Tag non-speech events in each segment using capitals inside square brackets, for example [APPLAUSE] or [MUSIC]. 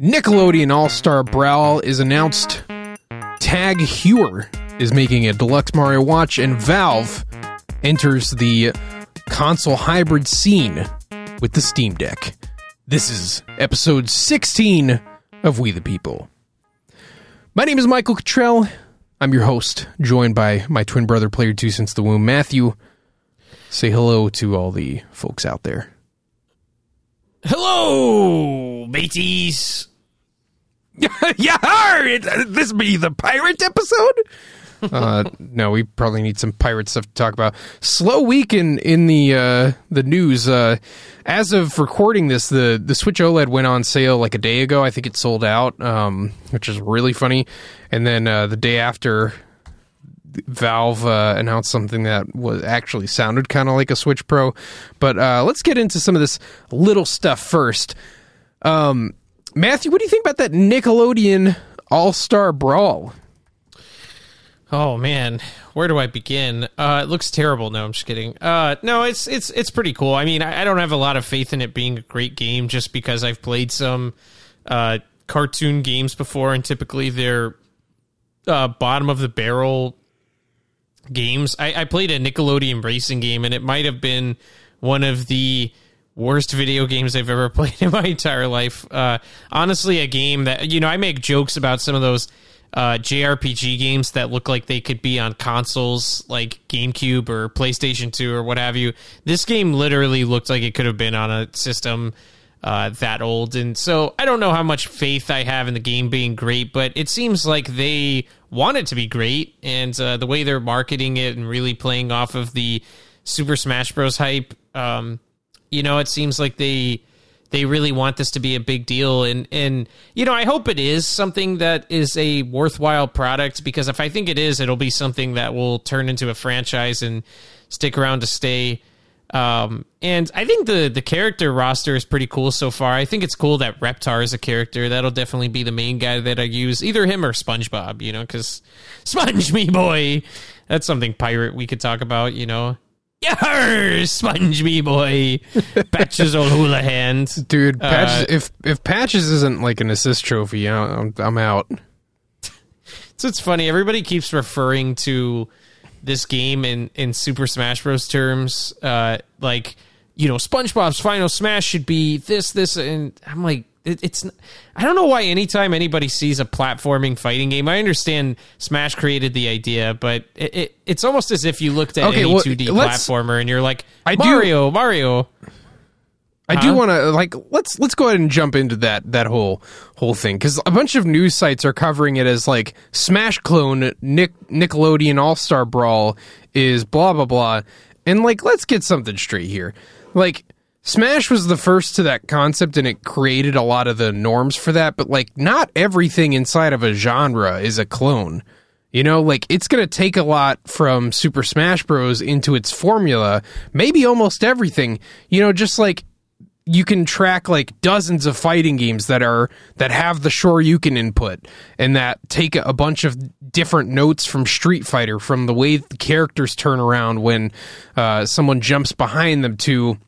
Nickelodeon All Star Brawl is announced. Tag Heuer is making a deluxe Mario Watch, and Valve enters the console hybrid scene with the Steam Deck. This is episode 16 of We the People. My name is Michael Cottrell. I'm your host, joined by my twin brother, player two since the womb, Matthew. Say hello to all the folks out there. Hello, mateys. [LAUGHS] yeah, this be the pirate episode. [LAUGHS] uh, no, we probably need some pirate stuff to talk about. Slow week in in the uh, the news. Uh, as of recording this, the the Switch OLED went on sale like a day ago. I think it sold out, um, which is really funny. And then uh, the day after, Valve uh, announced something that was actually sounded kind of like a Switch Pro. But uh, let's get into some of this little stuff first. Um, Matthew, what do you think about that Nickelodeon All Star Brawl? Oh man, where do I begin? Uh, it looks terrible. No, I'm just kidding. Uh, no, it's it's it's pretty cool. I mean, I, I, don't have a lot of faith in it being a great game just because I've played some uh, cartoon games before, and typically they're uh, bottom of the barrel games. I, I played a Nickelodeon racing game, and it might have been one of the worst video games I've ever [LAUGHS] played in my entire life. Uh, honestly, a game that you know I make jokes about some of those uh, JRPG games that look like they could be on consoles like GameCube or PlayStation 2 or what have you. This game literally looked like it could have been on a system uh, that old. And so I don't know how much faith I have in the game being great, but it seems like they want it to be great. And uh, the way they're marketing it and really playing off of the Super Smash Bros. hype, um, you know, it seems like they they really want this to be a big deal. And and you know i hope it is something that is a worthwhile product because if i think it is it'll be something that will turn into a franchise and stick around to stay. Um, and i think the the character roster is pretty cool so far. I think it's cool that reptar is a character. That'll definitely be the main guy that i use either him or spongebob you know because [LAUGHS] sponge me boy that's something pirate we could talk about you know Yar, sponge me boy, [LAUGHS] Patches old hula hand, dude. Patches, uh, if if Patches isn't like an assist trophy, I'm, I'm out. So it's funny. Everybody keeps referring to this game in in Super Smash Bros. terms, uh, like you know, SpongeBob's final smash should be this, this, and I'm like, it, it's I don't know why anytime anybody sees a platforming fighting game, I understand Smash created the idea, but it, it it's almost as if you looked at okay, any well, 2D platformer and you're like I Mario, do, Mario. I huh? do want to like let's let's go ahead and jump into that that whole whole thing because a bunch of news sites are covering it as like Smash clone Nick Nickelodeon All Star Brawl is blah blah blah, and like let's get something straight here, like Smash was the first to that concept and it created a lot of the norms for that, but like not everything inside of a genre is a clone. You know, like it's going to take a lot from Super Smash Bros. into its formula, maybe almost everything. You know, just like you can track like dozens of fighting games that are that have the Shoryuken input and that take a bunch of different notes from Street Fighter, from the way the characters turn around when uh, someone jumps behind them to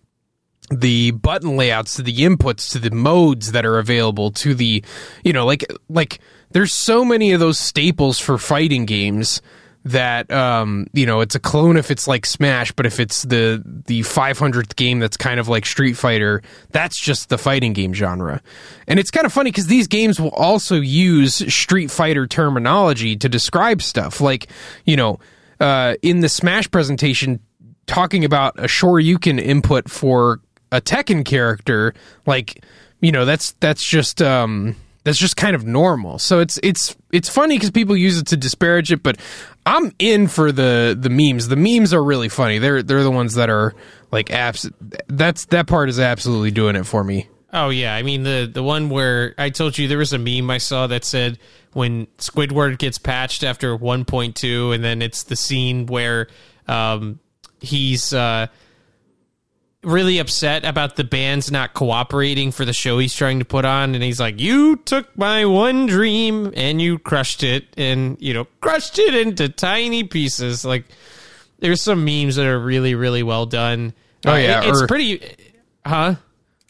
the button layouts to the inputs to the modes that are available to the you know like like there's so many of those staples for fighting games that um you know it's a clone if it's like smash but if it's the the 500th game that's kind of like street fighter that's just the fighting game genre. And it's kind of funny because these games will also use street fighter terminology to describe stuff. Like you know uh in the smash presentation talking about a shoryuken input for a Tekken character, like you know, that's that's just um that's just kind of normal. So it's it's it's funny because people use it to disparage it, but I'm in for the the memes. The memes are really funny. They're they're the ones that are like apps. That's that part is absolutely doing it for me. Oh yeah, I mean the the one where I told you there was a meme I saw that said when Squidward gets patched after 1.2, and then it's the scene where um, he's uh, really upset about the band's not cooperating for the show he's trying to put on and he's like you took my one dream and you crushed it and you know crushed it into tiny pieces. Like there's some memes that are really really well done. Oh yeah uh, it, it's or, pretty huh?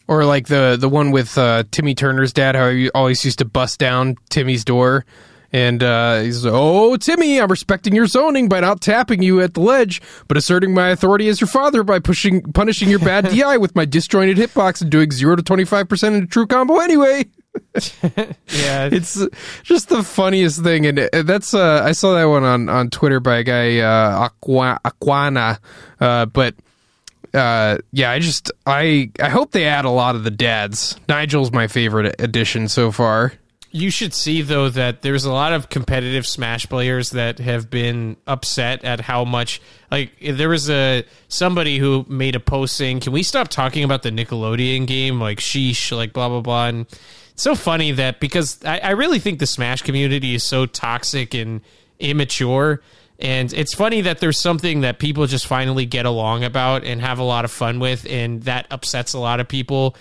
Or like the the one with uh, Timmy Turner's dad, how he always used to bust down Timmy's door. And uh, he's, oh, Timmy, I'm respecting your zoning by not tapping you at the ledge, but asserting my authority as your father by pushing punishing your bad [LAUGHS] DI with my disjointed hitbox and doing 0 to 25% in a true combo anyway. [LAUGHS] yeah, [LAUGHS] it's just the funniest thing, and that's uh, I saw that one on, on Twitter by a guy uh, Aqua, Aquana, uh, but uh, yeah, I just I I hope they add a lot of the dads. Nigel's my favorite addition so far. You should see though that there's a lot of competitive Smash players that have been upset at how much like there was a somebody who made a post saying, "Can we stop talking about the Nickelodeon game?" Like sheesh, like blah blah blah. And it's so funny that because I, I really think the Smash community is so toxic and immature. And it's funny that there's something that people just finally get along about and have a lot of fun with, and that upsets a lot of people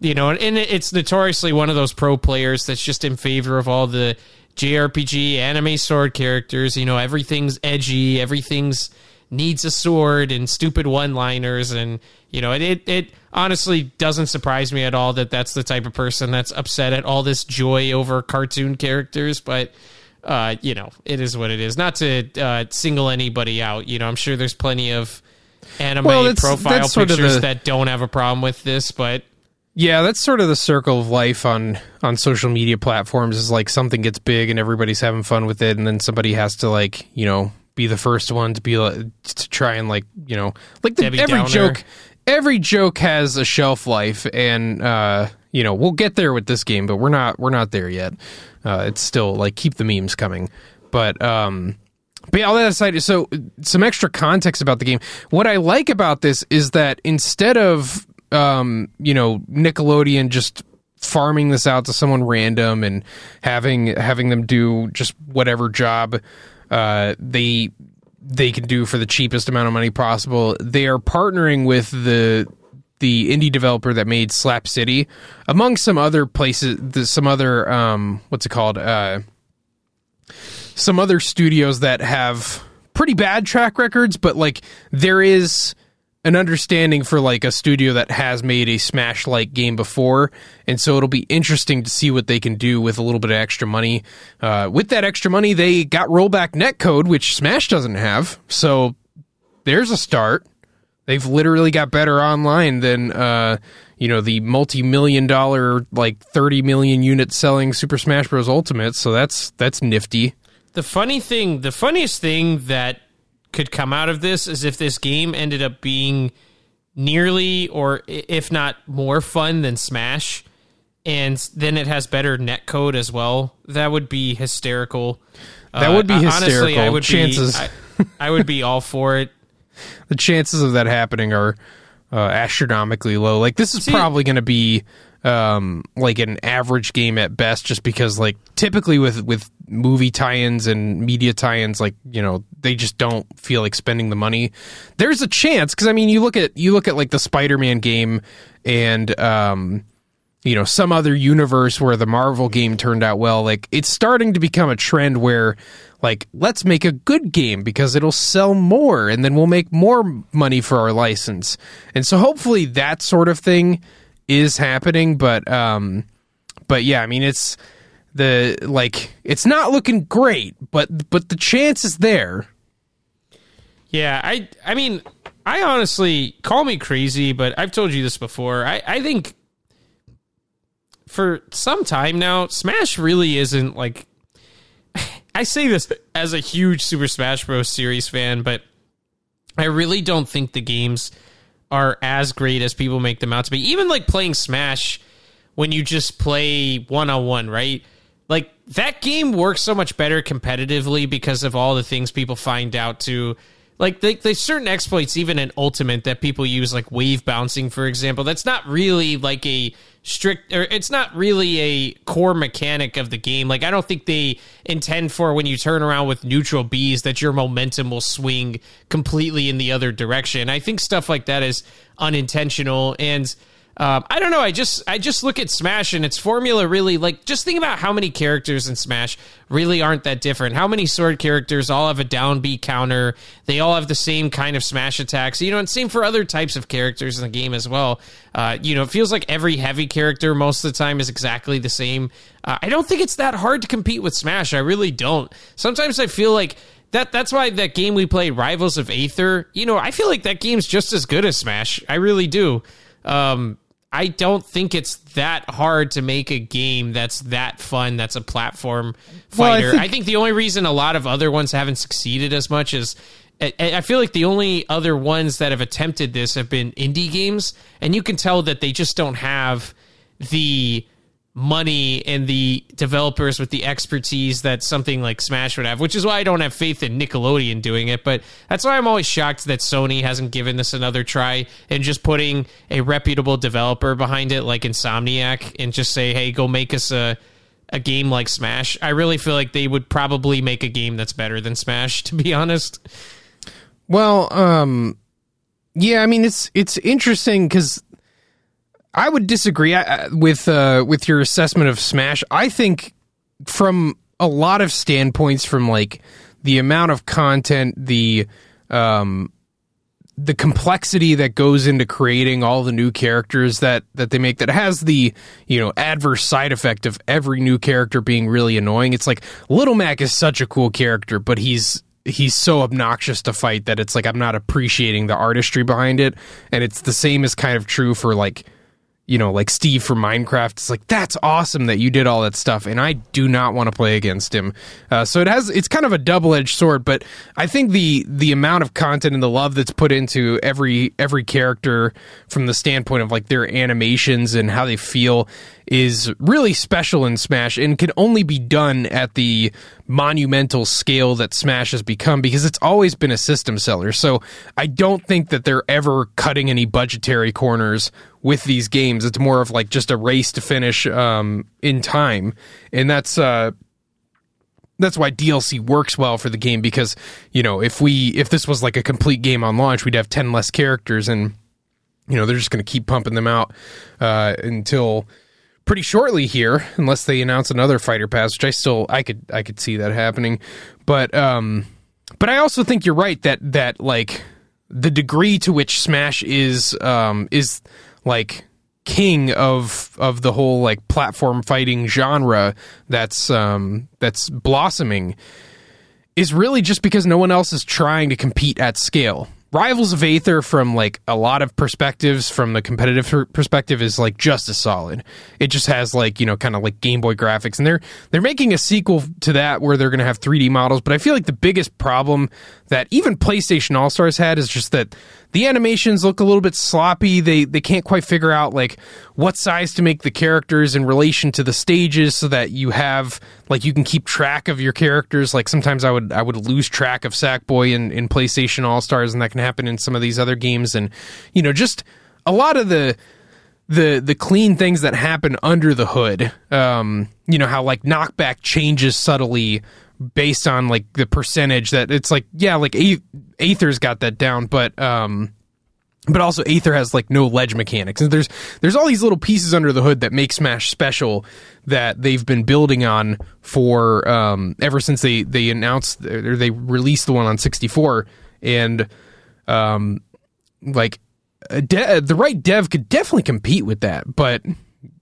you know, and it's notoriously one of those pro players that's just in favor of all the JRPG anime sword characters. You know, everything's edgy, everything's needs a sword and stupid one liners and you know it, it, it honestly doesn't surprise me at all that that's the type of person that's upset at all this joy over cartoon characters but uh you know it is what it is not to uh single anybody out you know i'm sure there's plenty of anime well, that's, profile that's pictures the, that don't have a problem with this but yeah, that's sort of the circle of life on on social media platforms is like something gets big and everybody's having fun with it and then somebody has to like, you know, be the first one to be like, to try and like, you know, like the, every Downer. joke every joke has a shelf life and uh, you know, we'll get there with this game, but we're not we're not there yet. Uh, it's still like keep the memes coming. But um but yeah, all that aside, so some extra context about the game. What I like about this is that instead of um, you know, Nickelodeon just farming this out to someone random and having having them do just whatever job uh, they they can do for the cheapest amount of money possible. They are partnering with the the indie developer that made Slap City, among some other places, some other um, what's it called, uh, some other studios that have pretty bad track records, but like there is an understanding for like a studio that has made a Smash like game before, and so it'll be interesting to see what they can do with a little bit of extra money. Uh, with that extra money, they got rollback netcode, which Smash doesn't have, so there's a start. They've literally got better online than uh, you know the multi-million dollar, like thirty million unit selling Super Smash Bros. Ultimate. So that's that's nifty. The funny thing, the funniest thing that could come out of this is if this game ended up being nearly or if not more fun than Smash and then it has better netcode as well. That would be hysterical. That would be uh, hysterical. Honestly, I would chances. Be, I, I, would be all for it. [LAUGHS] the chances of that happening are uh, astronomically low. Like this is See, probably going to be um, like an average game at best, just because like typically with with movie tie-ins and media tie-ins, like you know they just don't feel like spending the money. There's a chance because I mean you look at you look at like the Spider-Man game and um, you know some other universe where the Marvel game turned out well. Like it's starting to become a trend where like let's make a good game because it'll sell more and then we'll make more money for our license. And so hopefully that sort of thing is happening, but um, but yeah, I mean it's the like it's not looking great, but but the chance is there. Yeah, I I mean, I honestly call me crazy, but I've told you this before. I I think for some time now, Smash really isn't like. [LAUGHS] I say this as a huge Super Smash Bros. series fan, but I really don't think the games are as great as people make them out to be. Even like playing Smash when you just play one on one, right? Like that game works so much better competitively because of all the things people find out to like they, there's certain exploits even in ultimate that people use like wave bouncing for example that's not really like a strict or it's not really a core mechanic of the game. Like i don't think they intend for when you turn around with neutral Bs that your momentum will swing completely in the other direction. I think stuff like that is unintentional and Um, I don't know. I just I just look at Smash and its formula really like just think about how many characters in Smash really aren't that different. How many sword characters all have a down B counter? They all have the same kind of smash attacks. You know, and same for other types of characters in the game as well. Uh, you know, it feels like every heavy character most of the time is exactly the same. Uh, I don't think it's that hard to compete with Smash. I really don't. Sometimes I feel like that that's why that game we played, Rivals of Aether. You know, I feel like that game's just as good as Smash. I really do. Um, I don't think it's that hard to make a game that's that fun. That's a platform fighter. Well, I, think, I, think, the only reason a lot of other ones haven't succeeded as much is I feel like the only other ones that have attempted this have been indie games, and you can tell that they just don't have the money and the developers with the expertise that something like Smash would have, which is why I don't have faith in Nickelodeon doing it. But that's why I'm always shocked that Sony hasn't given this another try and just putting a reputable developer behind it, like Insomniac, and just say, hey, go make us a a game like Smash. I really feel like they would probably make a game that's better than Smash, [LAUGHS] to be honest. Well, um, yeah, I mean it's it's interesting because I would disagree with uh, with your assessment of Smash. I think from a lot of standpoints, from like the amount of content, the um, the complexity that goes into creating all the new characters that that they make that has the you know adverse side effect of every new character being really annoying it's like little mac is such a cool character but he's he's so obnoxious to fight that it's like i'm not appreciating the artistry behind it and it's the same as kind of true for like you know, like Steve from Minecraft. It's like that's awesome that you did all that stuff, and I do not want to play against him. Uh, so it has it's kind of a double edged sword, but I think the the amount of content and the love that's put into every every character from the standpoint of like their animations and how they feel is really special in Smash and can only be done at the monumental scale that Smash has become because it's always been a system seller. So I don't think that they're ever cutting any budgetary corners with these games. It's more of like just a race to finish um, in time, and that's uh, that's why DLC works well for the game because you know if we if this was like a complete game on launch, we'd have ten less characters, and you know they're just going to keep pumping them out uh, until pretty shortly here, unless they announce another fighter pass, which I still I could I could see that happening, but um, but I also think you're right that that like the degree to which Smash is um is like king of of the whole like platform fighting genre that's um that's blossoming is really just because no one else is trying to compete at scale. Rivals of Aether from like a lot of perspectives from the competitive perspective is like just as solid. It just has like, you know, kind of like Game Boy graphics and they're they're making a sequel to that where they're going to have 3D models, but I feel like the biggest problem that even PlayStation All-Stars had is just that the animations look a little bit sloppy. They they can't quite figure out like what size to make the characters in relation to the stages so that you have like you can keep track of your characters. Like sometimes I would I would lose track of Sackboy in, in PlayStation All Stars, and that can happen in some of these other games. And you know, just a lot of the the the clean things that happen under the hood. Um, you know how like knockback changes subtly based on like the percentage that it's like yeah like Aether's got that down but um but also Aether has like no ledge mechanics and there's there's all these little pieces under the hood that make Smash special that they've been building on for um ever since they they announced or they released the one on 64 and um like de- the right dev could definitely compete with that but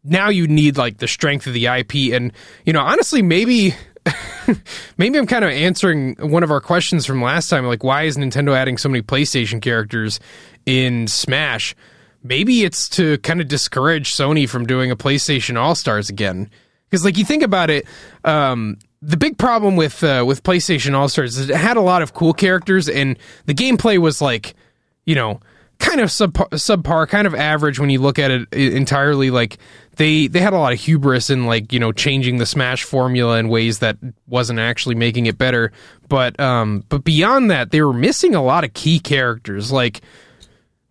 now you need like the strength of the IP and you know honestly maybe [LAUGHS] maybe I'm kind of answering one of our questions from last time. Like, why is Nintendo adding so many PlayStation characters in Smash? Maybe it's to kind of discourage Sony from doing a PlayStation All Stars again. Because, like, you think about it, um, the big problem with uh, with PlayStation All Stars is it had a lot of cool characters, and the gameplay was like, you know, kind of subpar, subpar, kind of average when you look at it entirely. Like they they had a lot of hubris in like you know changing the Smash formula in ways that wasn't actually making it better. But um, but beyond that, they were missing a lot of key characters. Like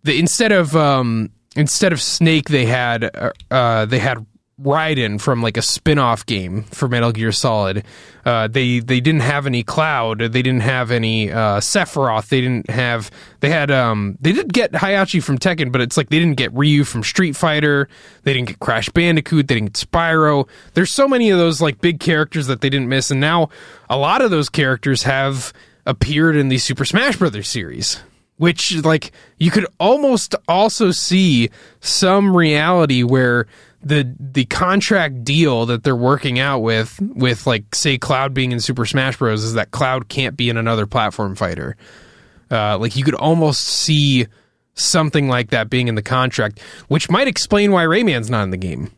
the instead of um, instead of Snake, they had uh, uh they had Raiden from like a spin-off game for Metal Gear Solid. Uh, they they didn't have any Cloud. They didn't have any uh, Sephiroth. They didn't have. They had. Um, they did get Heihachi from Tekken, but it's like they didn't get Ryu from Street Fighter. They didn't get Crash Bandicoot. They didn't get Spyro. There's so many of those like big characters that they didn't miss, and now a lot of those characters have appeared in the Super Smash Brothers series which like you could almost also see some reality where the the contract deal that they're working out with with like say Cloud being in Super Smash Bros is that Cloud can't be in another platform fighter. Uh, like you could almost see something like that being in the contract, which might explain why Rayman's not in the game.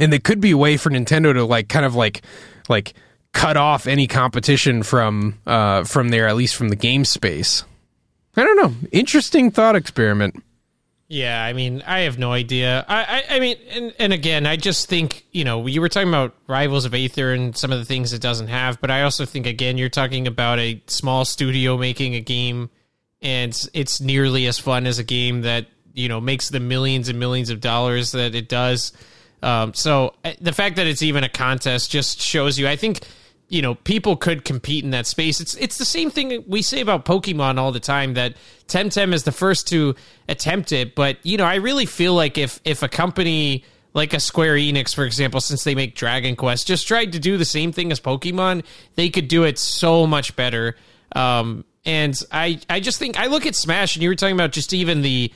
And it could be a way for Nintendo to like kind of like like cut off any competition from uh, from there, at least from the game space. I don't know. Interesting thought experiment. Yeah, I mean, I have no idea. I, I, I mean, and, and again, I just think you know you were talking about Rivals of Aether and some of the things it doesn't have, but I also think again you're talking about a small studio making a game, and it's nearly as fun as a game that you know makes the millions and millions of dollars that it does. Um, so uh, the fact that it's even a contest just shows you. I think you know people could compete in that space. It's it's the same thing we say about Pokemon all the time that Temtem is the first to attempt it, but you know I really feel like if if a company like a Square Enix, for example, since they make Dragon Quest, just tried to do the same thing as Pokemon, they could do it so much better. Um, and I I just think I look at Smash, and you were talking about just even the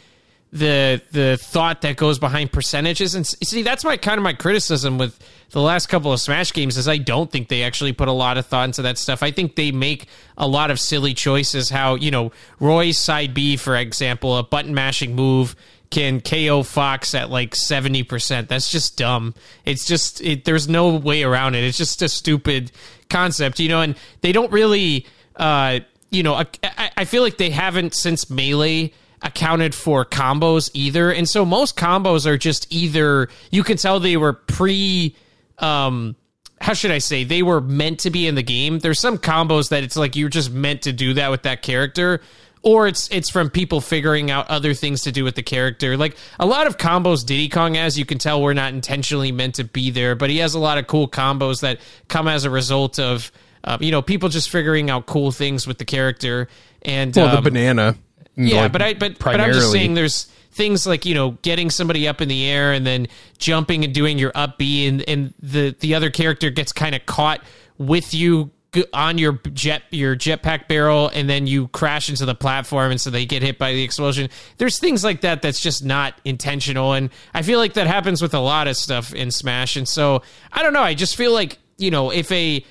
the the thought that goes behind percentages. And see that's my kind of my criticism with the last couple of smash games is i don't think they actually put a lot of thought into that stuff. I think they make a lot of silly choices how you know roy's side b for example a button mashing move can ko fox at like 70% that's just dumb. It's just it, there's no way around it. It's just a stupid concept you know and they don't really uh you know I, I feel like they haven't since melee accounted for combos either. And so most combos are just either you can tell they were pre um how should I say they were meant to be in the game. There's some combos that it's like you're just meant to do that with that character or it's it's from people figuring out other things to do with the character. Like a lot of combos Diddy Kong has, you can tell we're not intentionally meant to be there, but he has a lot of cool combos that come as a result of uh, you know people just figuring out cool things with the character and well, um, the banana yeah, like but I but but I'm just saying there's things like you know getting somebody up in the air and then jumping and doing your up B and and the the other character gets kind of caught with you on your jet your jetpack barrel and then you crash into the platform and so they get hit by the explosion. There's things like that that's just not intentional and i feel like that happens with a lot of stuff in smash and so i don't know i just feel like you know if a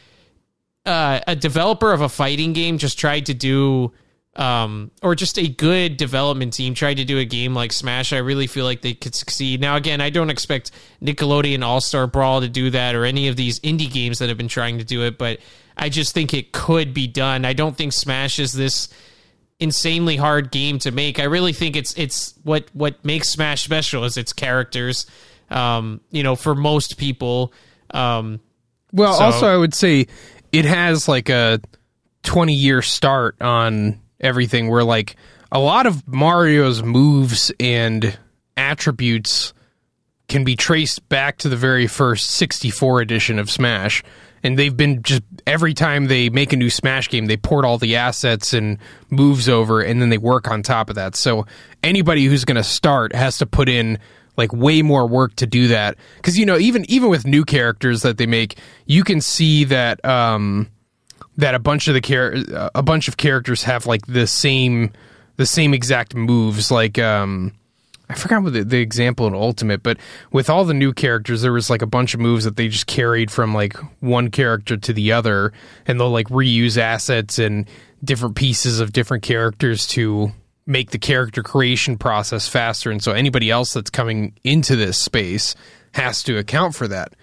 uh, a developer of a fighting game just tried to do um, or just a good development team tried to do a game like Smash, I really feel like they could succeed. Now, again, I don't expect Nickelodeon All Star Brawl to do that or any of these indie games that have been trying to do it, but I just think it could be done. I don't think Smash is this insanely hard game to make. I really think it's it's what what makes Smash special is its characters. Um, you know, for most people. Um, well, so. also I would say it has like a 20 year start on everything where like a lot of Mario's moves and attributes can be traced back to the very first 64 edition of Smash. And they've been just every time they make a new Smash game, they port all the assets and moves over, and then they work on top of that. So anybody who's going to start has to put in like way more work to do that. Because you know, even even with new characters that they make, you can see that um, that a bunch of the char- a bunch of characters have like the same the same exact moves like um I forgot what the, the, example in Ultimate, but with all the new characters, there was like a bunch of moves that they just carried from like one character to the other, and they'll like reuse assets and different pieces of different characters to make the character creation process faster. And so anybody else that's coming into this space has to account for that.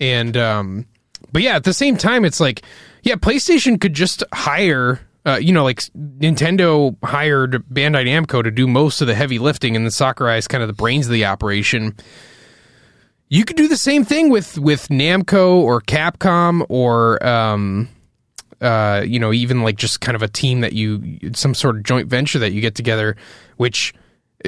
And um, but yeah, at the same time, it's like yeah, PlayStation could just hire, uh, you know, like Nintendo hired Bandai Namco to do most of the heavy lifting, and then Sakurai is kind of the brains of the operation. You could do the same thing with with Namco or Capcom or, um, uh, you know, even like just kind of a team that you, some sort of joint venture that you get together. Which,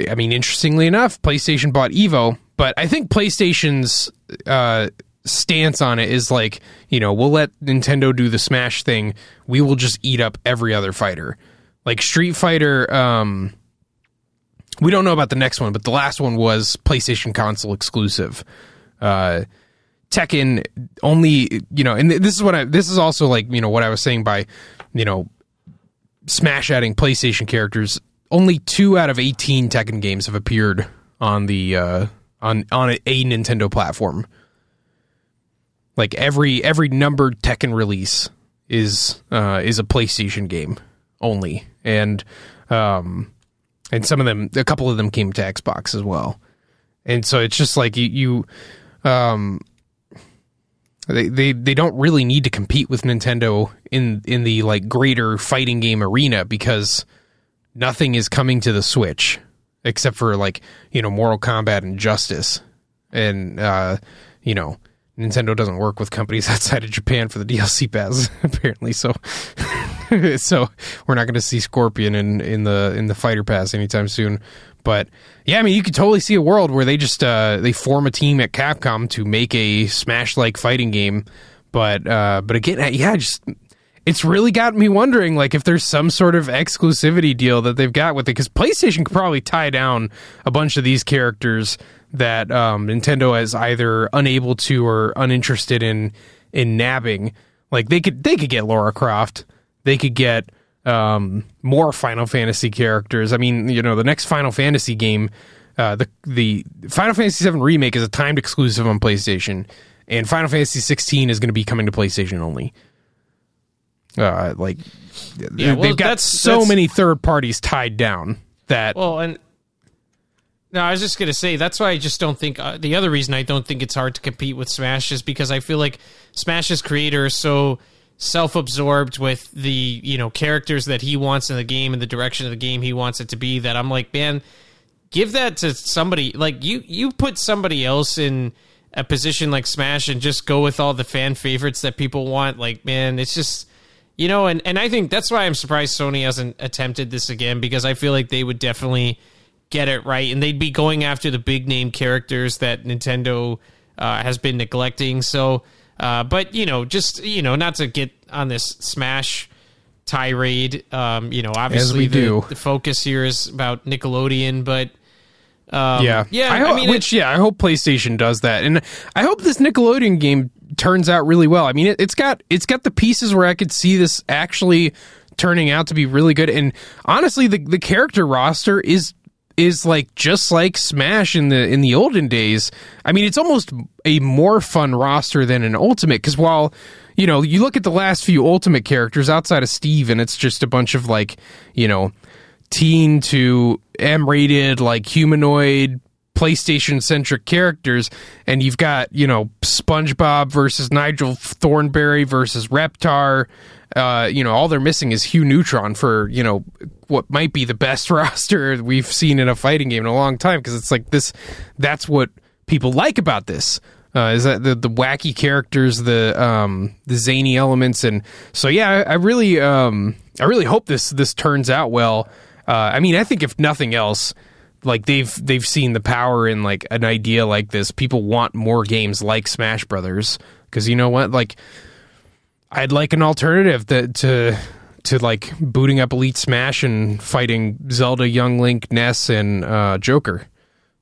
I mean, interestingly enough, PlayStation bought Evo, but I think PlayStation's uh, stance on it is like, you know, we'll let Nintendo do the Smash thing. We will just eat up every other fighter. Like Street Fighter, um, we don't know about the next one, but the last one was PlayStation console exclusive. Uh, Tekken only, you know, and this is what I, this is also like, you know, what I was saying by, you know, Smash adding PlayStation characters. Only two out of 18 Tekken games have appeared on the, uh, on, on a, a Nintendo platform. Like every, every numbered Tekken release is, uh, is a PlayStation game only. And, um, and some of them, a couple of them came to Xbox as well. And so it's just like you, you um, they, they they don't really need to compete with Nintendo in in the like greater fighting game arena because nothing is coming to the Switch except for like you know Mortal Kombat and Justice, and uh, you know Nintendo doesn't work with companies [LAUGHS] outside of Japan for the DLC pass [LAUGHS] apparently. So [LAUGHS] so we're not going to see Scorpion in in the in the fighter pass anytime soon. But yeah, I mean, you could totally see a world where they just uh, they form a team at Capcom to make a Smash like fighting game. But uh, but again, yeah, just it's really got me wondering, like, if there's some sort of exclusivity deal that they've got with it, because PlayStation could probably tie down a bunch of these characters that um, Nintendo is either unable to or uninterested in in nabbing. Like they could they could get Lara Croft, they could get um, more Final Fantasy characters. I mean, you know, the next Final Fantasy game, uh, the the Final Fantasy VII remake is a timed exclusive on PlayStation, and Final Fantasy 16 is going to be coming to PlayStation only. Uh, like, yeah, well, they've got that's, so that's, many third parties tied down that. Well, and no, I was just gonna say that's why I just don't think uh, the other reason I don't think it's hard to compete with Smash is because I feel like Smash's creator is so self-absorbed with the you know characters that he wants in the game and the direction of the game he wants it to be that I'm like man give that to somebody. Like you you put somebody else in a position like Smash and just go with all the fan favorites that people want like man it's just you know and and I think that's why I'm surprised Sony hasn't attempted this again because I feel like they would definitely get it right and they'd be going after the big name characters that Nintendo uh, has been neglecting so uh, but you know, just you know, not to get on this Smash tirade. Um, you know, obviously the, the, focus here is about Nickelodeon, but um, yeah, yeah. I, hope, I mean, which yeah, I hope PlayStation does that, and I hope this Nickelodeon game turns out really well. I mean, it, it's got it's got the pieces where I could see this actually turning out to be really good. And honestly, the the character roster is is like just like Smash in the in the olden days. I mean, it's almost a more fun roster than an Ultimate because while you know you look at the last few Ultimate characters outside of Steve, and it's just a bunch of like you know teen to M rated like humanoid PlayStation centric characters, and you've got you know SpongeBob versus Nigel Thornberry versus Reptar. Uh, you know, all they're missing is Hugh Neutron for you know what might be the best [LAUGHS] roster we've seen in a fighting game in a long time because it's like this. That's what people like about this. Uh, is that the the wacky characters, the um, the zany elements, and so yeah, I, I really um, I really hope this this turns out well. Uh, I mean, I think if nothing else, like they've they've seen the power in like an idea like this. People want more games like Smash Brothers because you know what, like I'd like an alternative that to to like booting up Elite Smash and fighting Zelda, Young Link, Ness, and uh, Joker.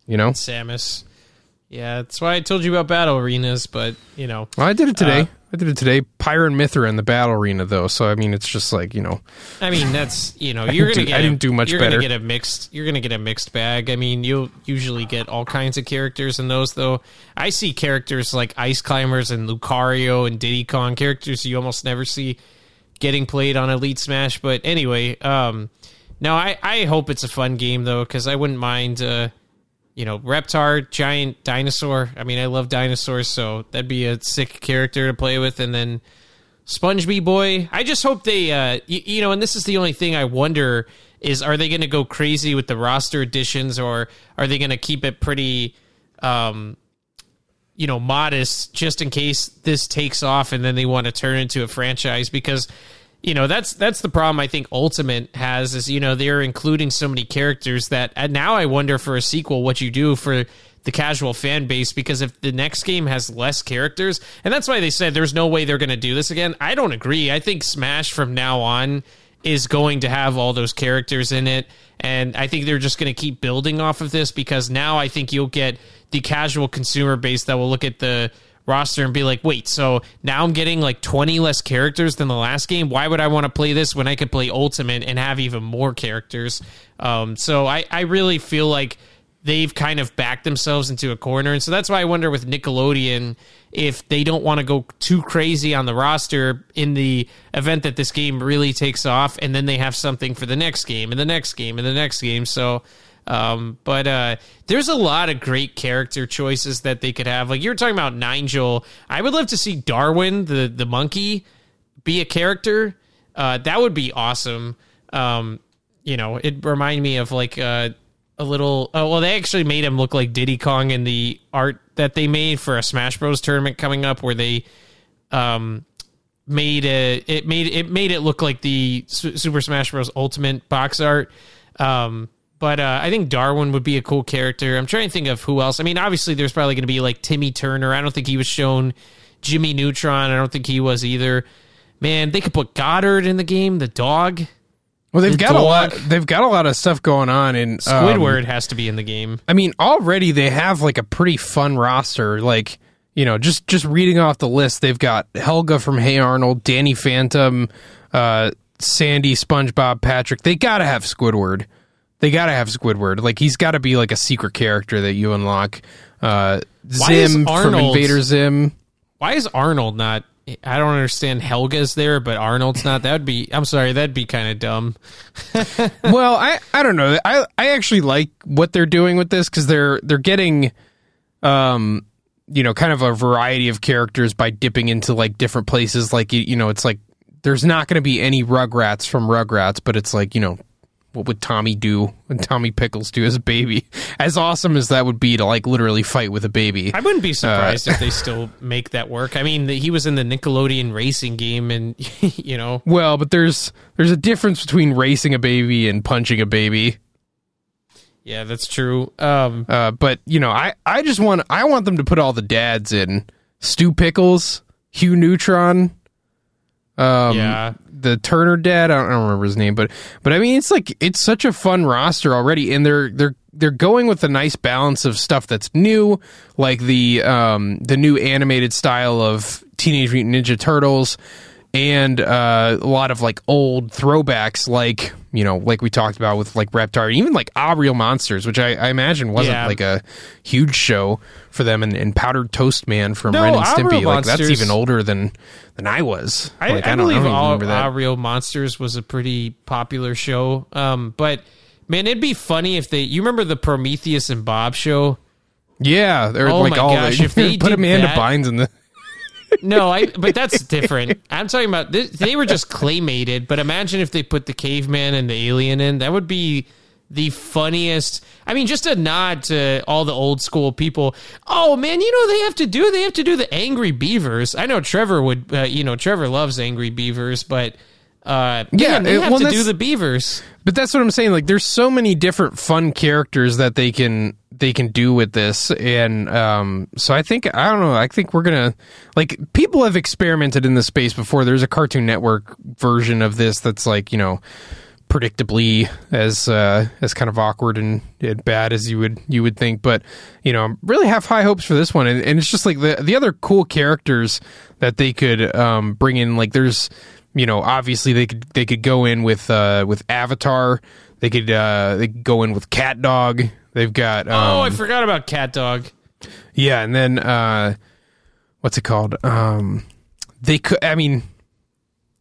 You know, Samus. Yeah, that's why I told you about battle arenas, but you know, well, I did it today. Uh, I did it today. Pyra and Mythra in the battle arena, though. So I mean, it's just like you know. I mean, that's you know, [LAUGHS] you're gonna do, get. I didn't do much you're better. Gonna get a mixed. You're gonna get a mixed bag. I mean, you'll usually get all kinds of characters in those, though. I see characters like Ice Climbers and Lucario and Diddy Kong, characters you almost never see getting played on Elite Smash. But anyway, um, no, I I hope it's a fun game though, because I wouldn't mind. Uh, you know, Reptar, giant dinosaur. I mean, I love dinosaurs, so that'd be a sick character to play with. And then SpongeBob Boy. I just hope they, uh, you, you know, and this is the only thing I wonder is are they going to go crazy with the roster additions or are they going to keep it pretty, um, you know, modest just in case this takes off and then they want to turn into a franchise? Because you know that's that's the problem I think Ultimate has is you know they're including so many characters that and now I wonder for a sequel what you do for the casual fan base because if the next game has less characters, and that's why they said there's no way they're going to do this again. I don't agree. I think Smash from now on is going to have all those characters in it. And I think they're just going to keep building off of this because now I think you'll get the casual consumer base that will look at the roster and be like, wait, so now I'm getting like 20 less characters than the last game. Why would I want to play this when I could play Ultimate and have even more characters? Um, so I, I really feel like they've kind of backed themselves into a corner. And so that's why I wonder with Nickelodeon if they don't want to go too crazy on the roster in the event that this game really takes off and then they have something for the next game and the next game and the next game. So um, but uh, there's a lot of great character choices that they could have. Like you were talking about Nigel. I would love to see Darwin, the the monkey, be a character. Uh, that would be awesome. Um, you know, it reminded me of like uh, a little. Oh well, they actually made him look like Diddy Kong in the art that they made for a Smash Bros tournament coming up, where they um made a it made it made it look like the Super Smash Bros Ultimate box art. Um, but uh, I think Darwin would be a cool character. I'm trying to think of who else. I mean, obviously, there's probably going to be like Timmy Turner. I don't think he was shown. Jimmy Neutron. I don't think he was either. Man, they could put Goddard in the game. The dog. Well, they've got a lot. They've got a lot of stuff going on, and Squidward um, has to be in the game. I mean, already they have like a pretty fun roster. Like you know, just just reading off the list, they've got Helga from Hey Arnold, Danny Phantom, uh, Sandy, SpongeBob, Patrick. They got to have Squidward. They gotta have Squidward. Like he's got to be like a secret character that you unlock. Uh, Zim from Invader Zim. Why is Arnold not? I don't understand. Helga's there, but Arnold's not. That would be. I'm sorry. That'd be kind of dumb. [LAUGHS] well, I I don't know. I I actually like what they're doing with this because they're they're getting, um, you know, kind of a variety of characters by dipping into like different places. Like you, you know, it's like there's not going to be any Rugrats from Rugrats, but it's like you know what would Tommy do and Tommy Pickles do as a baby? [LAUGHS] As awesome as that would be to like literally fight with a baby. I wouldn't be surprised uh, if they [LAUGHS] still make that work. I mean, he was in the Nickelodeon racing game and [LAUGHS] you know. Well, but there's there's a difference between racing a baby and punching a baby. Yeah, that's true. Um, uh, but you know, I I just want I want them to put all the dads in. Stu Pickles, Hugh Neutron, um, yeah, the Turner dad. I don't, I don't, remember his name, but but I mean, it's like it's such a fun roster already, and they're they're they're going with a nice balance of stuff that's new, like the um the new animated style of Teenage Mutant Ninja Turtles and uh, a lot of like old throwbacks, like you know, like we talked about with like Reptar, even like Ah Real Monsters, which I, I imagine wasn't yeah. like a huge show for them, and, and Powdered Toast Man from no, Ren and Stimpy, like Monsters, that's even older than than I was. I, like, I, I don't, believe all, Ah Real Monsters was a pretty popular show, um, but man, it'd be funny if they. You remember the Prometheus and Bob show? Yeah, they're oh like all gosh, if they [LAUGHS] put Amanda that, Bynes in the no, I. But that's different. I'm talking about this, they were just claymated. But imagine if they put the caveman and the alien in. That would be the funniest. I mean, just a nod to all the old school people. Oh man, you know they have to do. They have to do the Angry Beavers. I know Trevor would. Uh, you know Trevor loves Angry Beavers, but. Uh, yeah, man, they have well, to do the beavers. But that's what I'm saying. Like, there's so many different fun characters that they can they can do with this. And um, so i think i don't know i think we're gonna like people have experimented in this space before. There's a cartoon network version of this that's like you know predictably as uh, as kind of awkward and, and, bad as you would you would think. But you know really have high hopes for this one. And, and it's just like the the other cool characters that they could um, bring in like there's you know obviously they could they could go in with uh, with avatar. They could uh, they could go in with cat dog They've got. Um, oh, I um, forgot about Cat Dog. Yeah, and then uh, what's it called? Um, they could. I mean,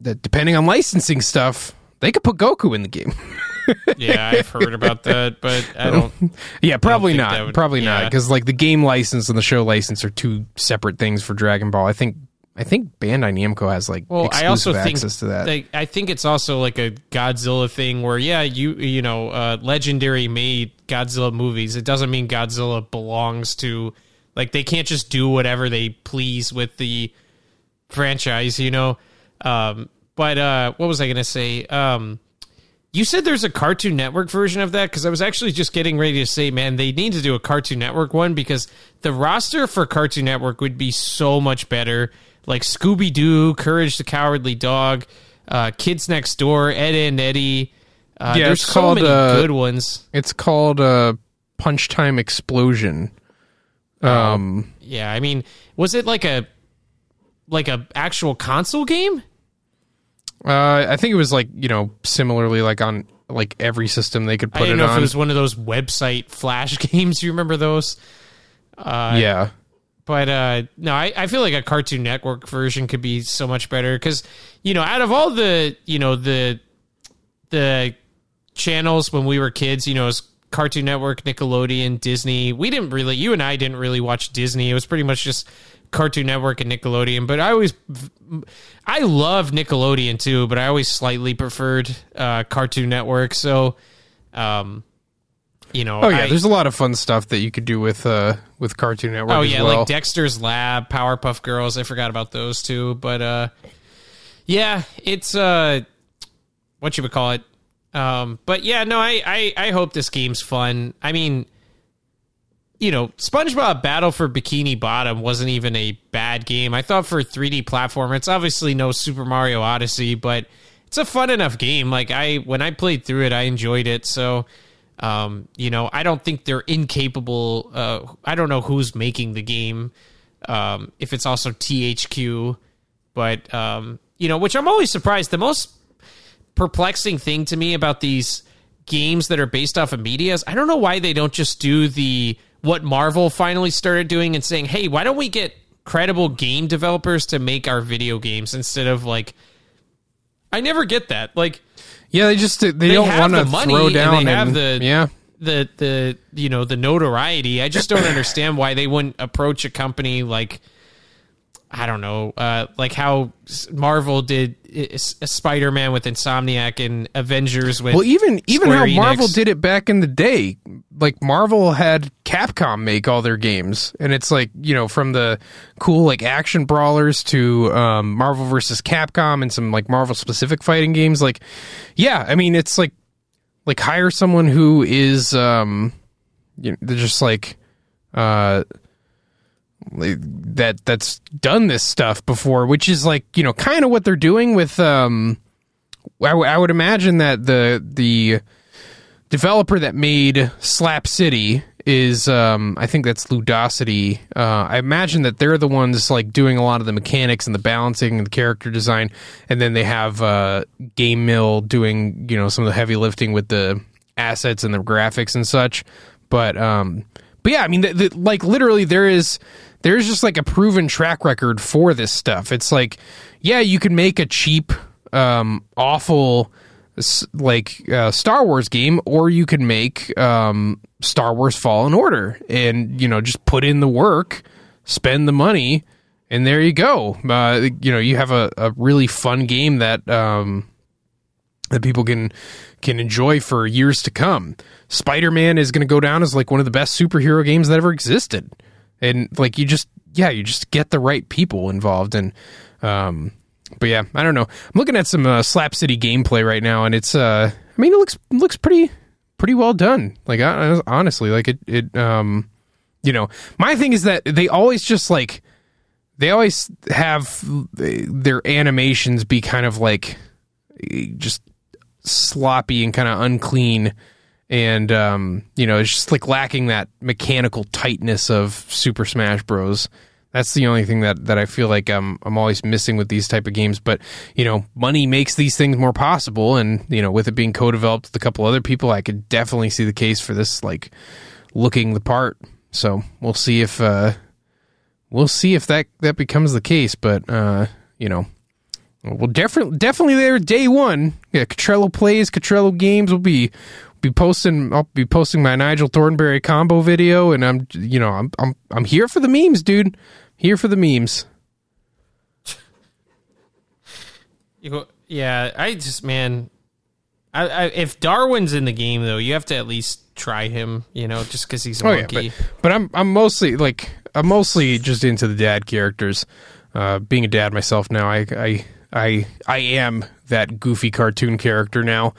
depending on licensing stuff, they could put Goku in the game. [LAUGHS] yeah, I've heard about that, but I don't. [LAUGHS] yeah, probably don't not. Would, probably yeah. not because like the game license and the show license are two separate things for Dragon Ball. I think I think Bandai Namco has like well, I also access to that. Like, I think it's also like a Godzilla thing where yeah, you you know, uh, Legendary made Godzilla movies. It doesn't mean Godzilla belongs to like they can't just do whatever they please with the franchise, you know. Um, but uh, what was I gonna say? Um, You said there's a Cartoon Network version of that because I was actually just getting ready to say, man, they need to do a Cartoon Network one because the roster for Cartoon Network would be so much better. Like Scooby Doo, Courage the Cowardly Dog, uh, Kids Next Door, Ed and Eddie. Uh, Yeah, there's so called, many uh, good ones. It's called uh, Punch Time Explosion. Um, Yeah, I mean, was it like a like a actual console game? uh, I think it was like you know similarly like on like every system they could put it. I didn't it know if on. it was one of those website flash [LAUGHS] games. You remember those? Uh, yeah, But uh, no, I, I feel like a Cartoon Network version could be so much better because you know, out of all the you know the the channels when we were kids, you know, it was Cartoon Network, Nickelodeon, Disney. We didn't really, you and I didn't really watch Disney. It was pretty much just Cartoon Network and Nickelodeon. But I always, I love Nickelodeon too, but I always slightly preferred uh, Cartoon Network. So, um, you know, Oh yeah, I- there's a lot of fun stuff that you could do with uh with Cartoon Network. Oh yeah, well. like Dexter's Lab, Powerpuff Girls. I forgot about those too, but uh, yeah, it's uh, what you would call it. Um, but yeah, no, I, I I hope this game's fun. I mean, you know, SpongeBob Battle for Bikini Bottom wasn't even a bad game. I thought for a 3D platformer, it's obviously no Super Mario Odyssey, but it's a fun enough game. Like I when I played through it, I enjoyed it. So um, you know, I don't think they're incapable. Uh, I don't know who's making the game. Um, if it's also THQ, but um, you know, which I'm always surprised. The most perplexing thing to me about these games that are based off of media is I don't know why they don't just do the what Marvel finally started doing and saying, "Hey, why don't we get credible game developers to make our video games instead of like." I never get that. Like yeah, they just they, don't want to the money throw and down they have and- the- yeah. the the you know the notoriety. I just don't [COUGHS] understand why they wouldn't approach a company like I don't know, uh, like how Marvel did Spider Man with Insomniac and Avengers with Well, even even Square how Marvel did it back in the day, like Marvel had Capcom make all their games, and it's like you know from the cool like action brawlers to um, Marvel versus Capcom and some like Marvel specific fighting games. Like, yeah, I mean it's like like hire someone who is um, you know, they're just like uh like, that that's done this stuff before, which is like you know kind of what they're doing with um. I, w- I would imagine that the the developer that made Slap City is um I think that's Ludosity. Uh, I imagine that they're the ones like doing a lot of the mechanics and the balancing and the character design, and then they have uh, GameMill doing you know some of the heavy lifting with the assets and the graphics and such. But um, but yeah, I mean, the, the, like literally, there is there's just like a proven track record for this stuff. It's like, yeah, you can make a cheap, um, awful like uh, Star Wars game, or you can make um, Star Wars Fallen Order, and you know just put in the work, spend the money, and there you go. Uh, you know you have a, a really fun game that um, that people can can enjoy for years to come. Spider Man is going to go down as like one of the best superhero games that ever existed, and like you just yeah you just get the right people involved and. Um, but yeah, I don't know. I'm looking at some uh, Slap City gameplay right now, and it's uh, I mean, it looks looks pretty pretty well done. Like honestly, like it it um, you know, my thing is that they always just like they always have their animations be kind of like just sloppy and kind of unclean and um, you know it's just like lacking that mechanical tightness of super smash bros that's the only thing that, that I feel like I'm I'm always missing with these type of games. But you know, money makes these things more possible, and you know, with it being co-developed with a couple other people, I could definitely see the case for this like looking the part. So we'll see if uh, we'll see if that that becomes the case. But uh, you know, well, definitely definitely there day one. Yeah, Catrello plays, Catrello games will be be posting. I'll be posting my Nigel Thornberry combo video, and I'm you know I'm I'm I'm here for the memes, dude. Here for the memes. You go, yeah, I just man, I, I, if Darwin's in the game though, you have to at least try him. You know, just because he's a Oh yeah, monkey. but, but I'm I'm mostly like I'm mostly just into the dad characters. Uh, being a dad myself now, I I I I am that goofy cartoon character now.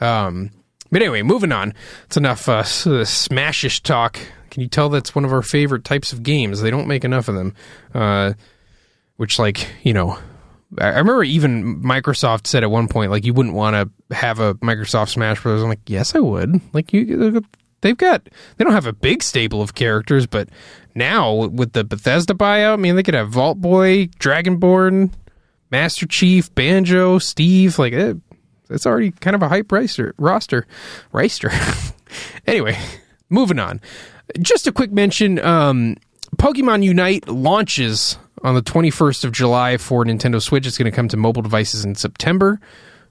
Um, but anyway, moving on. It's enough uh, smashish talk. Can you tell that's one of our favorite types of games? They don't make enough of them. Uh, which, like, you know, I remember even Microsoft said at one point, like, you wouldn't want to have a Microsoft Smash Bros. I'm like, yes, I would. Like, you, they've got, they don't have a big stable of characters, but now with the Bethesda buyout, I mean, they could have Vault Boy, Dragonborn, Master Chief, Banjo, Steve. Like, it, it's already kind of a hype roster. Roster, roster. [LAUGHS] anyway, moving on. Just a quick mention. Um, Pokemon Unite launches on the 21st of July for Nintendo Switch. It's going to come to mobile devices in September.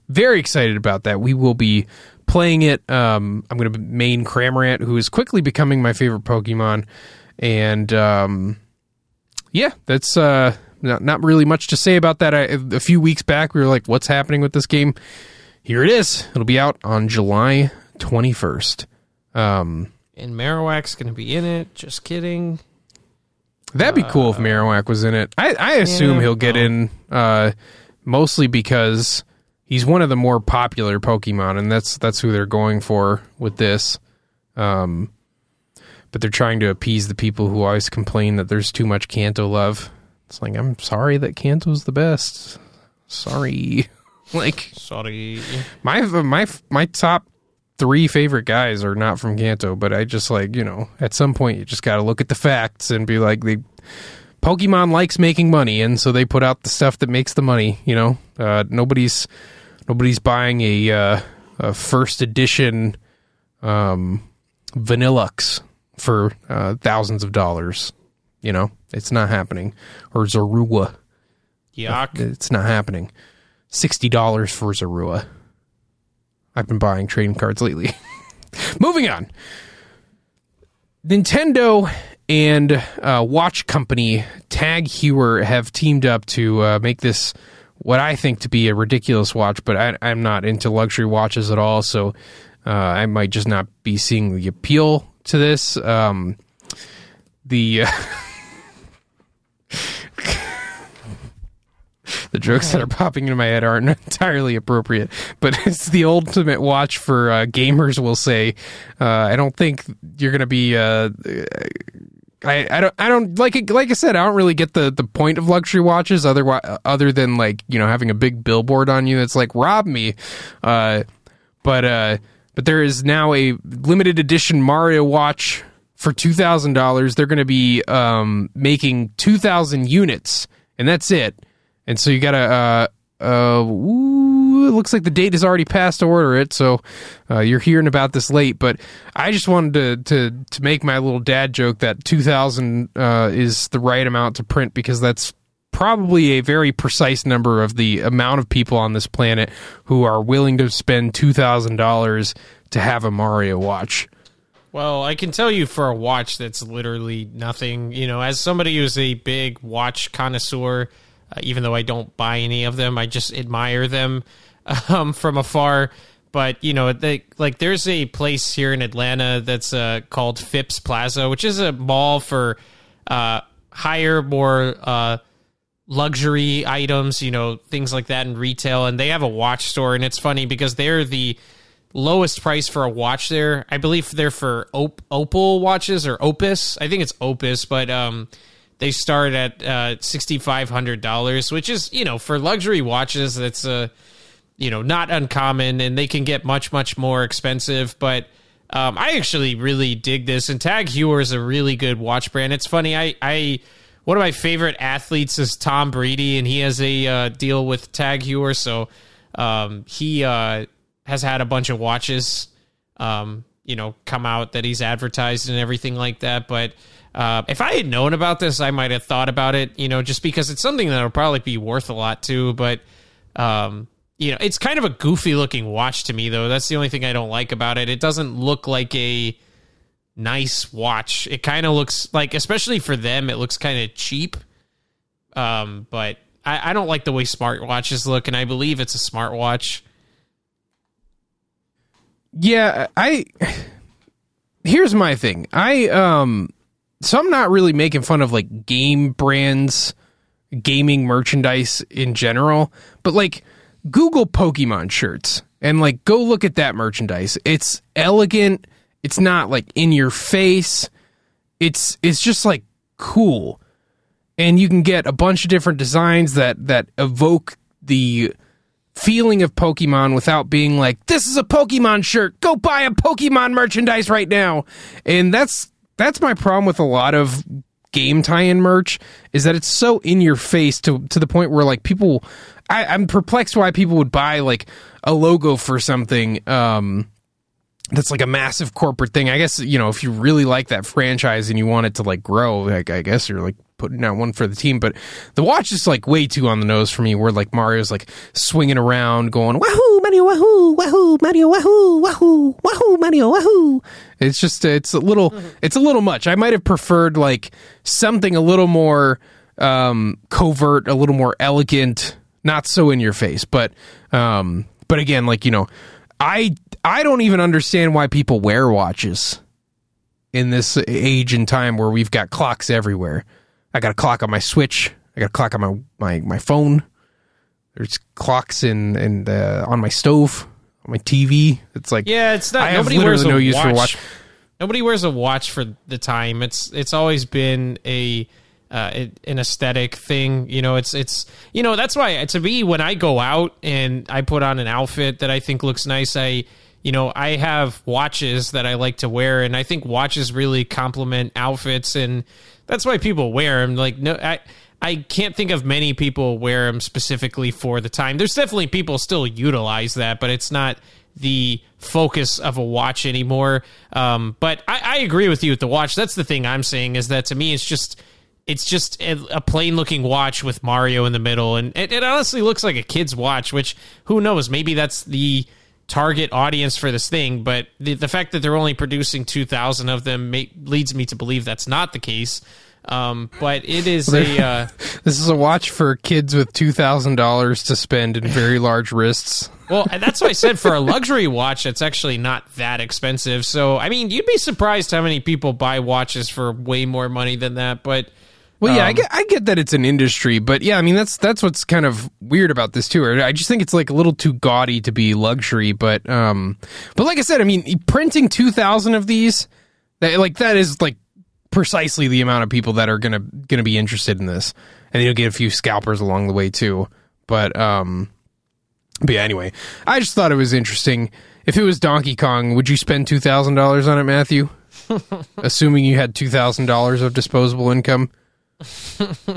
Very excited about that. We will be playing it. Um, I'm going to main Cramorant, who is quickly becoming my favorite Pokemon. And um, yeah, that's uh, not, not really much to say about that. I, a few weeks back, we were like, what's happening with this game? Here it is. It'll be out on July 21st. Um, and Marowak's going to be in it. Just kidding. That'd be cool if uh, Marowak was in it. I, I assume yeah, he'll get in, uh, mostly because he's one of the more popular Pokemon, and that's that's who they're going for with this. Um, but they're trying to appease the people who always complain that there's too much Kanto love. It's like I'm sorry that Kanto's the best. Sorry, [LAUGHS] like sorry. My my my top three favorite guys are not from Kanto, but I just like, you know, at some point you just got to look at the facts and be like, they, Pokemon likes making money, and so they put out the stuff that makes the money. You know, uh, nobody's nobody's buying a, uh, a first edition um, Vanilluxe for uh, thousands of dollars. You know, it's not happening. Or Zorua. Yuck. It's not happening. Sixty dollars for Zorua. I've been buying trading cards lately. [LAUGHS] Moving on. Nintendo and uh, watch company Tag Heuer have teamed up to uh, make this what I think to be a ridiculous watch, but I, am not into luxury watches at all, so uh, I might just not be seeing the appeal to this. Um, the [LAUGHS] the jokes that are popping into my head aren't [LAUGHS] entirely appropriate, but [LAUGHS] it's the ultimate watch for uh, gamers. Will say, uh, I don't think you're going to be. Uh, I, I don't I don't like it, like I said I don't really get the, the point of luxury watches other other than like you know having a big billboard on you that's like rob me, uh, but uh, but there is now a limited edition Mario watch for two thousand dollars. They're going to be um, making two thousand units, and that's it and so you gotta. Uh, uh, ooh, it looks like the date is already passed to order it, so uh, you're hearing about this late. But I just wanted to to to make my little dad joke that 2,000 uh, is the right amount to print because that's probably a very precise number of the amount of people on this planet who are willing to spend two thousand dollars to have a Mario watch. Well, I can tell you for a watch that's literally nothing. You know, as somebody who's a big watch connoisseur uh, even though I don't buy any of them. I just admire them [LAUGHS] um, from afar. But you know, they, like there's a place here in Atlanta that's uh, called Phipps Plaza, which is a mall for uh, higher, more uh, luxury items. You know, things like that in retail, and they have a watch store. And it's funny because they're the lowest price for a watch there. I believe they're for Op- Opal watches or Opus. I think it's Opus, but um, they start at uh, sixty five hundred dollars, which is you know for luxury watches that's uh, you know not uncommon, and they can get much much more expensive. But um, I actually really dig this, and Tag Heuer is a really good watch brand. It's funny, I I one of my favorite athletes is Tom Brady, and he has a uh, deal with Tag Heuer, so um, he uh, has had a bunch of watches, um, you know, come out that he's advertised and everything like that, but. Uh, if I had known about this, I might have thought about it, you know, just because it's something that'll probably be worth a lot too. But, um, you know, it's kind of a goofy looking watch to me, though. That's the only thing I don't like about it. It doesn't look like a nice watch. It kind of looks like, especially for them, it looks kind of cheap. Um, but I, I don't like the way smartwatches look, and I believe it's a smartwatch. Yeah, I. [SIGHS] Here's my thing. I um so I'm not really making fun of like game brands, gaming merchandise in general, but like Google Pokemon shirts And like go look at that merchandise. It's elegant. It's not like in your face. It's it's just like cool. And you can get a bunch of different designs that that evoke the feeling of Pokemon without being like, this is a Pokemon shirt. Go buy a Pokemon merchandise right now. And that's that's my problem with a lot of game tie-in merch is that it's so in your face to to the point where like people I, I'm perplexed why people would buy like a logo for something um that's like a massive corporate thing. I guess you know if you really like that franchise and you want it to like grow, like I guess you're like putting out one for the team. But the watch is like way too on the nose for me. Where like Mario's like swinging around, going wahoo Mario wahoo wahoo Mario wahoo wahoo wahoo Mario wahoo. It's just it's a little it's a little much. I might have preferred like something a little more um, covert, a little more elegant, not so in your face. But um, but again, like you know, I I don't even understand why people wear watches in this age and time where we've got clocks everywhere. I got a clock on my Switch. I got a clock on my my, my phone. There's clocks in the, on my stove, on my TV. It's like Yeah, it's not. I have nobody wears literally a no use watch. for a watch. Nobody wears a watch for the time. It's it's always been a uh, it- an aesthetic thing. You know, it's it's you know that's why to me when I go out and I put on an outfit that I think looks nice, I you know I have watches that I like to wear, and I think watches really complement outfits, and that's why people wear them. Like no, I. I can't think of many people wear them specifically for the time. There's definitely people still utilize that, but it's not the focus of a watch anymore. Um, but I, I agree with you with the watch. That's the thing I'm saying is that to me it's just it's just a, a plain looking watch with Mario in the middle, and it, it honestly looks like a kid's watch. Which who knows? Maybe that's the target audience for this thing. But the, the fact that they're only producing two thousand of them ma- leads me to believe that's not the case. Um, but it is a uh, [LAUGHS] This is a watch for kids with two thousand dollars to spend and very large wrists. Well, and that's what I said for a luxury watch. It's actually not that expensive. So, I mean, you'd be surprised how many people buy watches for way more money than that. But Well, yeah, I Um, get I get that it's an industry, but yeah, I mean that's that's what's kind of weird about this too. I just think it's like a little too gaudy to be luxury, but um, but like I said, I mean printing two thousand of these, that like that is like precisely the amount of people that are gonna gonna be interested in this, and you'll get a few scalpers along the way too. But um, but yeah, anyway, I just thought it was interesting. If it was Donkey Kong, would you spend two thousand dollars on it, Matthew? [LAUGHS] Assuming you had two thousand dollars of disposable income. Uh,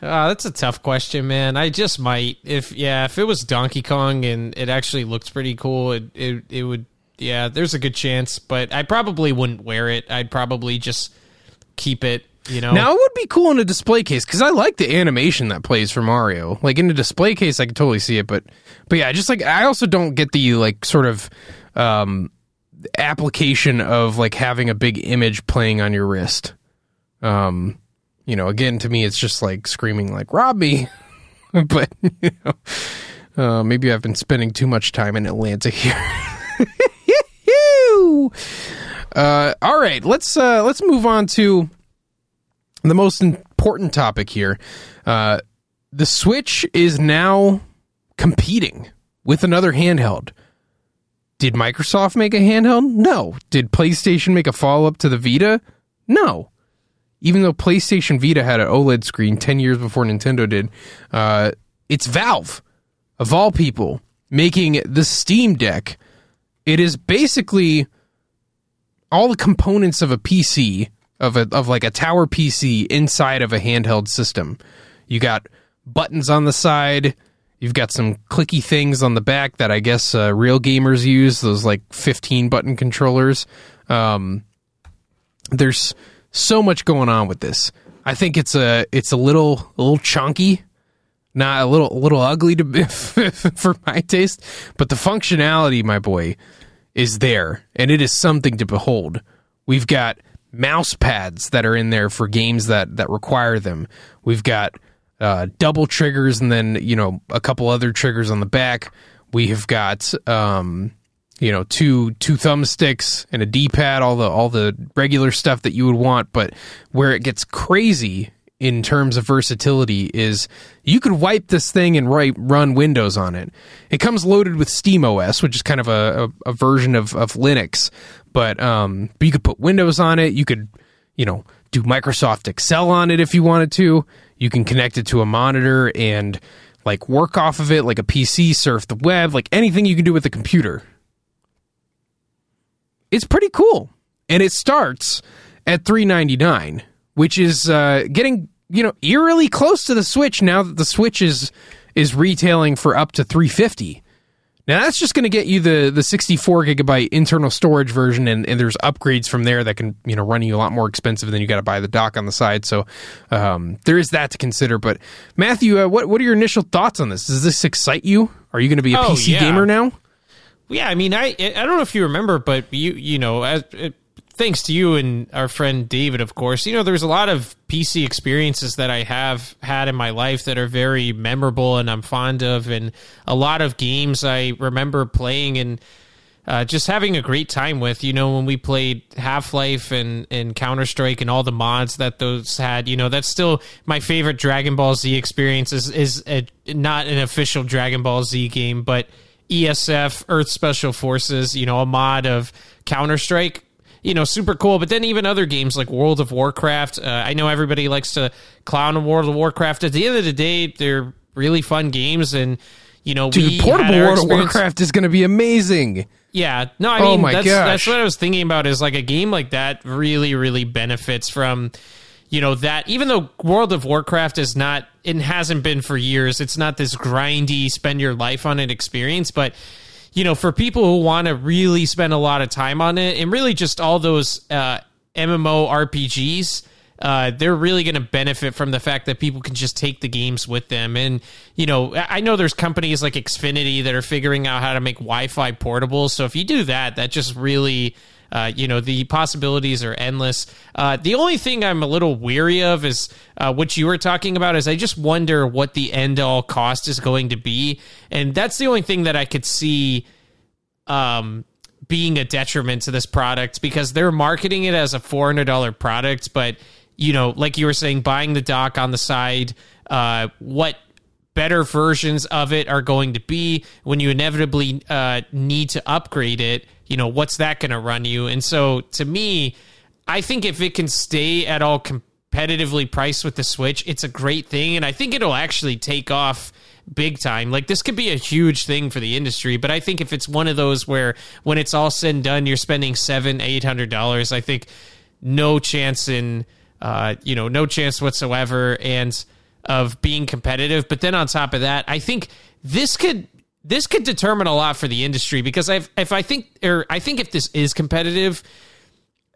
that's a tough question, man. I just might. If yeah, if it was Donkey Kong and it actually looks pretty cool, it it, it would. Yeah, there's a good chance, but I probably wouldn't wear it. I'd probably just keep it. You know, Now it would be cool in a display case because I like the animation that plays for Mario. Like in a display case, I could totally see it, but but yeah, just like I also don't get the like sort of um application of like having a big image playing on your wrist. Um, you know, again to me, it's just like screaming like "rob me," [LAUGHS] but you know, uh, maybe I've been spending too much time in Atlanta here. [LAUGHS] uh, all right, let's uh, let's move on to the most important topic here. Uh, the Switch is now competing with another handheld. Did Microsoft make a handheld? No. Did PlayStation make a follow up to the Vita? No. Even though PlayStation Vita had an OLED screen 10 years before Nintendo did, uh, it's Valve, of all people, making the Steam Deck. It is basically all the components of a PC of a of like a tower PC inside of a handheld system. You got buttons on the side. You've got some clicky things on the back that I guess uh, real gamers use. Those like 15 button controllers. Um, there's so much going on with this. I think it's a it's a little a little chunky, not a little a little ugly to [LAUGHS] for my taste, but the functionality, my boy, is there, and it is something to behold. We've got mouse pads that are in there for games that that require them. We've got uh, double triggers and then you know a couple other triggers on the back. We have got um, you know two two thumbsticks and a D pad, all the all the regular stuff that you would want. But where it gets crazy in terms of versatility is you could wipe this thing and write run Windows on it. It comes loaded with SteamOS, which is kind of a, a, a version of, of Linux, but um, but you could put Windows on it. You could you know do Microsoft Excel on it if you wanted to. You can connect it to a monitor and like work off of it like a PC, surf the web, like anything you can do with a computer. It's pretty cool, and it starts at three ninety nine which is uh, getting you know eerily close to the Switch now that the Switch is is retailing for up to 350. Now that's just going to get you the the 64 gigabyte internal storage version, and, and there's upgrades from there that can you know run you a lot more expensive than you got to buy the dock on the side. So um, there is that to consider. But Matthew, uh, what what are your initial thoughts on this? Does this excite you? Are you going to be a oh, PC yeah. gamer now? Yeah, I mean, I I don't know if you remember, but you you know as. It, thanks to you and our friend David, of course, you know, there's a lot of PC experiences that I have had in my life that are very memorable and I'm fond of, and a lot of games I remember playing and uh, just having a great time with. You know, when we played Half Life and, and Counter Strike and all the mods that those had, you know, that's still my favorite Dragon Ball Z experience. Is is a, not an official Dragon Ball Z game, but ESF Earth Special Forces. You know, a mod of Counter Strike you know, super cool. But then even other games like World of Warcraft, uh, I know everybody likes to clown World of Warcraft. At the end of the day, they're really fun games, and you know, Dude, portable World of Warcraft is going to be amazing. Yeah, no, I oh mean, oh that's, that's what I was thinking about. Is like a game like that really, really benefits from you know that even though World of Warcraft is not it hasn't been for years, it's not this grindy spend your life on it experience, but you know, for people who want to really spend a lot of time on it, and really just all those uh, MMO RPGs, uh, they're really going to benefit from the fact that people can just take the games with them. And, you know, I know there's companies like Xfinity that are figuring out how to make Wi Fi portable. So if you do that, that just really uh, you know, the possibilities are endless. Uh, the only thing I'm a little weary of is uh, what you were talking about. Is I just wonder what the end all cost is going to be, and that's the only thing that I could see. Um, being a detriment to this product because they're marketing it as a $400 product but you know like you were saying buying the dock on the side uh, what better versions of it are going to be when you inevitably uh, need to upgrade it you know, what's that going to run you? And so to me, I think if it can stay at all competitively priced with the Switch, it's a great thing. And I think it'll actually take off big time. Like this could be a huge thing for the industry, but I think if it's one of those where when it's all said and done, you're spending seven, eight hundred dollars, I think no chance in, uh, you know, no chance whatsoever, and of being competitive. But then on top of that, I think this could this could determine a lot for the industry because if if I think or I think if this is competitive,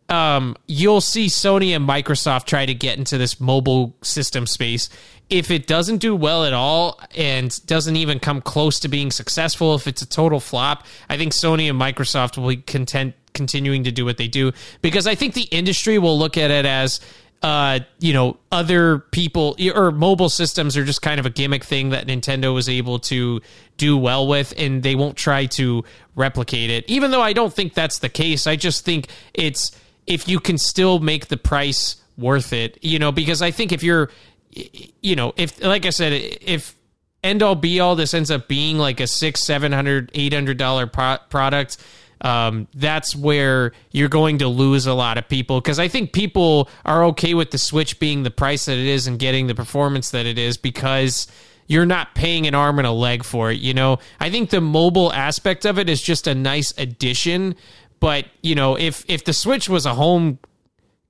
um, you'll see Sony and Microsoft try to get into this mobile system space. If it doesn't do well at all and doesn't even come close to being successful, if it's a total flop, I think Sony and Microsoft will be content continuing to do what they do because I think the industry will look at it as uh, you know, other people or mobile systems are just kind of a gimmick thing that Nintendo was able to do well with, and they won't try to replicate it. Even though I don't think that's the case, I just think it's if you can still make the price worth it, you know, because I think if you're, you know, if like I said, if end all be all this ends up being like a six, seven hundred, eight hundred dollar pro- product um, that's where you're going to lose a lot of people because I think people are okay with the Switch being the price that it is and getting the performance that it is because you're not paying an arm and a leg for it. You know, I think the mobile aspect of it is just a nice addition. But you know, if if the Switch was a home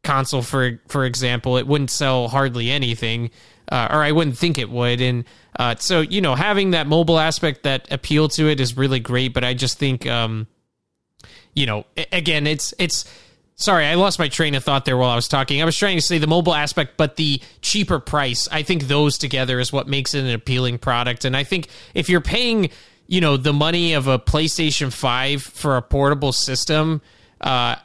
console, for for example, it wouldn't sell hardly anything, uh, or I wouldn't think it would. And uh, so, you know, having that mobile aspect that appeal to it is really great. But I just think um, you know, again, it's it's sorry, I lost my train of thought there while I was talking. I was trying to say the mobile aspect, but the cheaper price. I think those together is what makes it an appealing product. And I think if you're paying, you know, the money of a PlayStation 5 for a portable system, uh,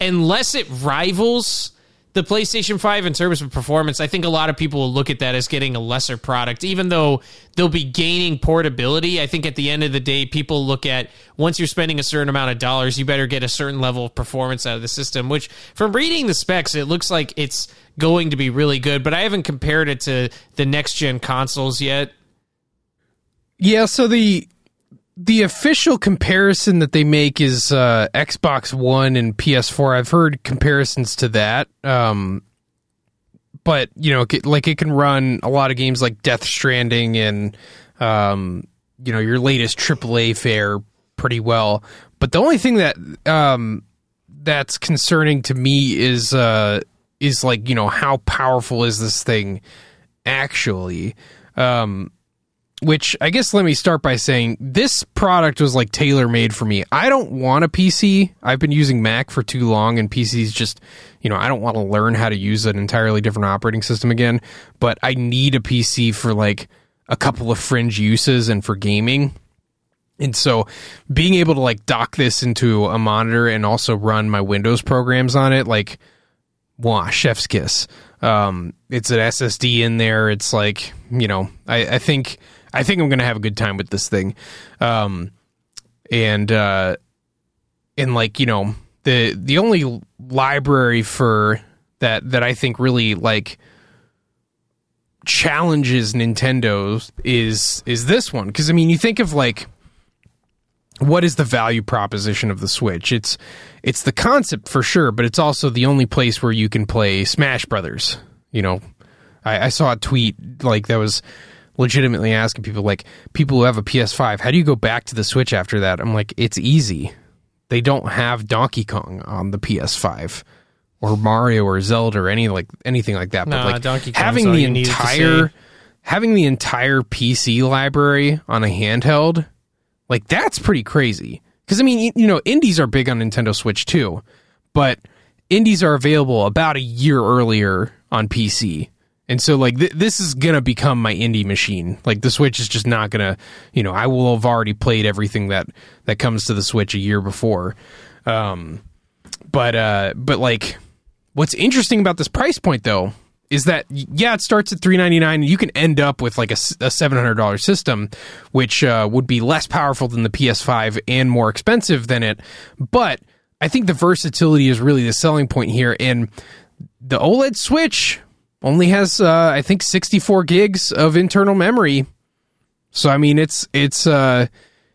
unless it rivals the PlayStation 5 in terms of performance, I think a lot of people will look at that as getting a lesser product, even though they'll be gaining portability. I think at the end of the day, people look at once you're spending a certain amount of dollars, you better get a certain level of performance out of the system, which from reading the specs, it looks like it's going to be really good, but I haven't compared it to the next gen consoles yet. Yeah, so the the official comparison that they make is uh, Xbox One and PS4. I've heard comparisons to that, um, but you know, like it can run a lot of games like Death Stranding and um, you know your latest AAA fare pretty well. But the only thing that um, that's concerning to me is uh, is like you know how powerful is this thing actually. Um, which I guess let me start by saying this product was like tailor made for me. I don't want a PC. I've been using Mac for too long, and PCs just, you know, I don't want to learn how to use an entirely different operating system again. But I need a PC for like a couple of fringe uses and for gaming. And so being able to like dock this into a monitor and also run my Windows programs on it, like, wow, chef's kiss. Um, it's an SSD in there. It's like, you know, I, I think I think I'm going to have a good time with this thing. Um, and uh, and like you know the the only library for that that I think really like challenges Nintendo is is this one because I mean you think of like what is the value proposition of the Switch? It's it's the concept for sure, but it's also the only place where you can play Smash Brothers. You know, I, I saw a tweet like that was legitimately asking people like people who have a PS5, how do you go back to the Switch after that? I'm like, it's easy. They don't have Donkey Kong on the PS5 or Mario or Zelda or any like anything like that. Nah, but like Donkey having the entire having the entire PC library on a handheld, like that's pretty crazy. Because I mean, you know, indies are big on Nintendo Switch too, but indies are available about a year earlier on PC. And so like th- this is going to become my indie machine. Like the Switch is just not going to, you know, I will have already played everything that that comes to the Switch a year before. Um but uh but like what's interesting about this price point though is that yeah, it starts at 399 and you can end up with like a, a $700 system which uh, would be less powerful than the PS5 and more expensive than it. But I think the versatility is really the selling point here and the OLED Switch only has uh, I think 64 gigs of internal memory. So I mean it's it's uh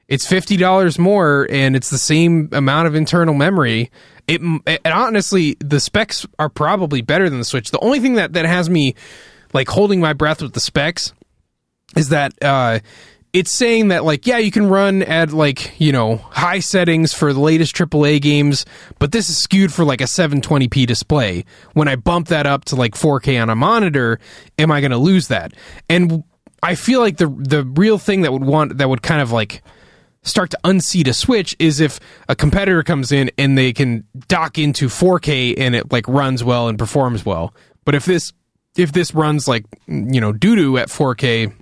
it's fifty dollars more and it's the same amount of internal memory. It, it honestly the specs are probably better than the Switch. The only thing that that has me like holding my breath with the specs is that uh it's saying that like yeah you can run at like you know high settings for the latest AAA games, but this is skewed for like a 720p display. When I bump that up to like 4K on a monitor, am I going to lose that? And I feel like the the real thing that would want that would kind of like start to unseat a switch is if a competitor comes in and they can dock into 4K and it like runs well and performs well. But if this if this runs like you know doo doo at 4K,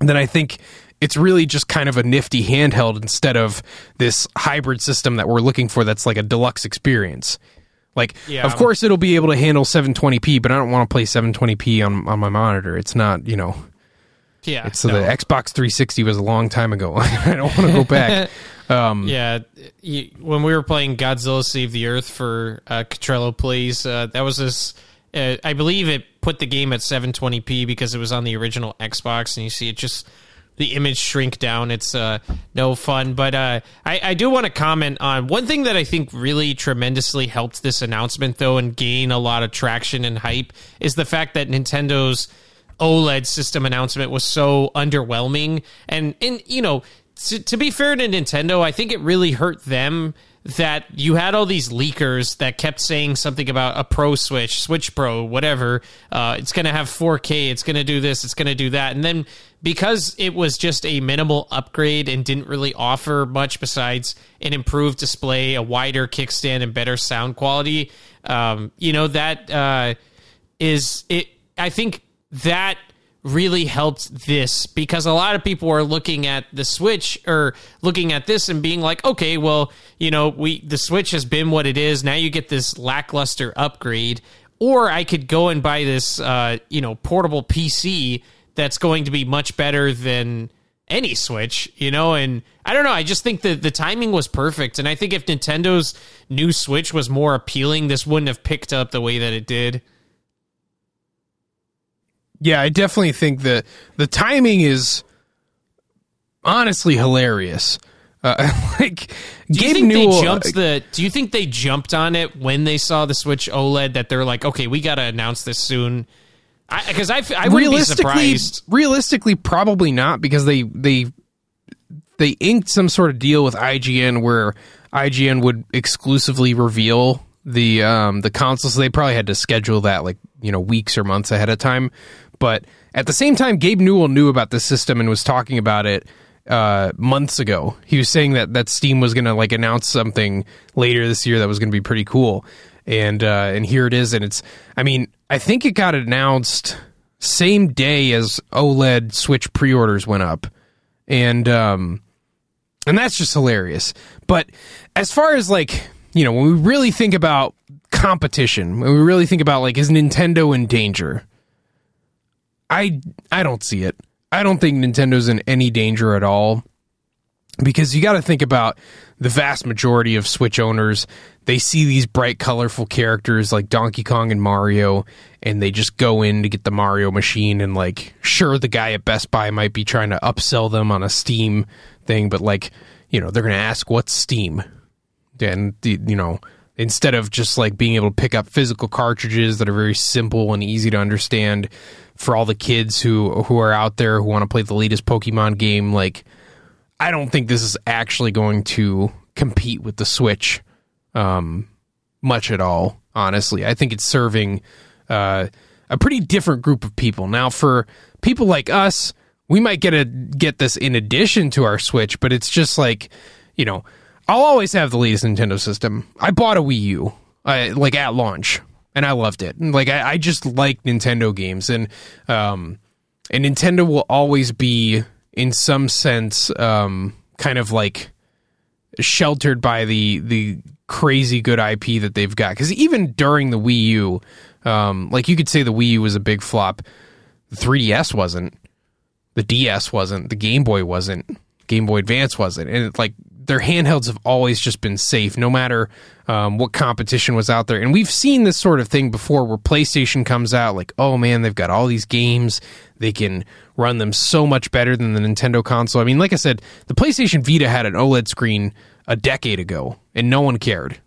then I think it's really just kind of a nifty handheld instead of this hybrid system that we're looking for that's like a deluxe experience. Like, yeah. of course, it'll be able to handle 720p, but I don't want to play 720p on on my monitor. It's not, you know. Yeah. So no. the Xbox 360 was a long time ago. [LAUGHS] I don't want to go back. [LAUGHS] Um, yeah, when we were playing Godzilla Save the Earth for uh, Catrello Plays, uh, that was this. Uh, I believe it put the game at 720p because it was on the original Xbox, and you see it just the image shrink down. It's uh, no fun. But uh, I, I do want to comment on one thing that I think really tremendously helped this announcement, though, and gain a lot of traction and hype is the fact that Nintendo's OLED system announcement was so underwhelming. And, and you know, to, to be fair to Nintendo, I think it really hurt them that you had all these leakers that kept saying something about a Pro Switch, Switch Pro, whatever. Uh, it's going to have 4K. It's going to do this. It's going to do that. And then because it was just a minimal upgrade and didn't really offer much besides an improved display, a wider kickstand, and better sound quality, um, you know that uh, is it. I think that really helped this because a lot of people are looking at the switch or looking at this and being like okay well you know we the switch has been what it is now you get this lackluster upgrade or I could go and buy this, uh, you know, portable PC that's going to be much better than any Switch, you know, and I don't know. I just think that the timing was perfect. And I think if Nintendo's new Switch was more appealing, this wouldn't have picked up the way that it did. Yeah, I definitely think that the timing is honestly hilarious. Uh, [LAUGHS] like do Gabe you think Newell, they jumped the? Do you think they jumped on it when they saw the Switch OLED? That they're like, okay, we got to announce this soon. Because I, I, I wouldn't be surprised. Realistically, probably not because they they they inked some sort of deal with IGN where IGN would exclusively reveal the um the console. So they probably had to schedule that like you know weeks or months ahead of time. But at the same time, Gabe Newell knew about the system and was talking about it uh, months ago. He was saying that that Steam was going to like announce something later this year that was going to be pretty cool, and uh, and here it is. And it's, I mean, I think it got announced same day as OLED Switch pre-orders went up, and um, and that's just hilarious. But as far as like you know, when we really think about competition, when we really think about like is Nintendo in danger? I I don't see it. I don't think Nintendo's in any danger at all because you got to think about the vast majority of Switch owners. They see these bright, colorful characters like Donkey Kong and Mario, and they just go in to get the Mario machine. And, like, sure, the guy at Best Buy might be trying to upsell them on a Steam thing, but, like, you know, they're going to ask, what's Steam? And, you know, instead of just like being able to pick up physical cartridges that are very simple and easy to understand for all the kids who who are out there who want to play the latest Pokemon game like I don't think this is actually going to compete with the Switch um, much at all honestly. I think it's serving uh, a pretty different group of people. Now for people like us we might get a get this in addition to our Switch but it's just like you know I'll always have the latest Nintendo system. I bought a Wii U, uh, like at launch, and I loved it. Like I, I just like Nintendo games, and um, and Nintendo will always be, in some sense, um, kind of like sheltered by the the crazy good IP that they've got. Because even during the Wii U, um, like you could say the Wii U was a big flop. The 3DS wasn't. The DS wasn't. The Game Boy wasn't. Game Boy Advance wasn't. And it, like their handhelds have always just been safe, no matter um, what competition was out there. And we've seen this sort of thing before, where PlayStation comes out like, oh man, they've got all these games, they can run them so much better than the Nintendo console. I mean, like I said, the PlayStation Vita had an OLED screen a decade ago, and no one cared.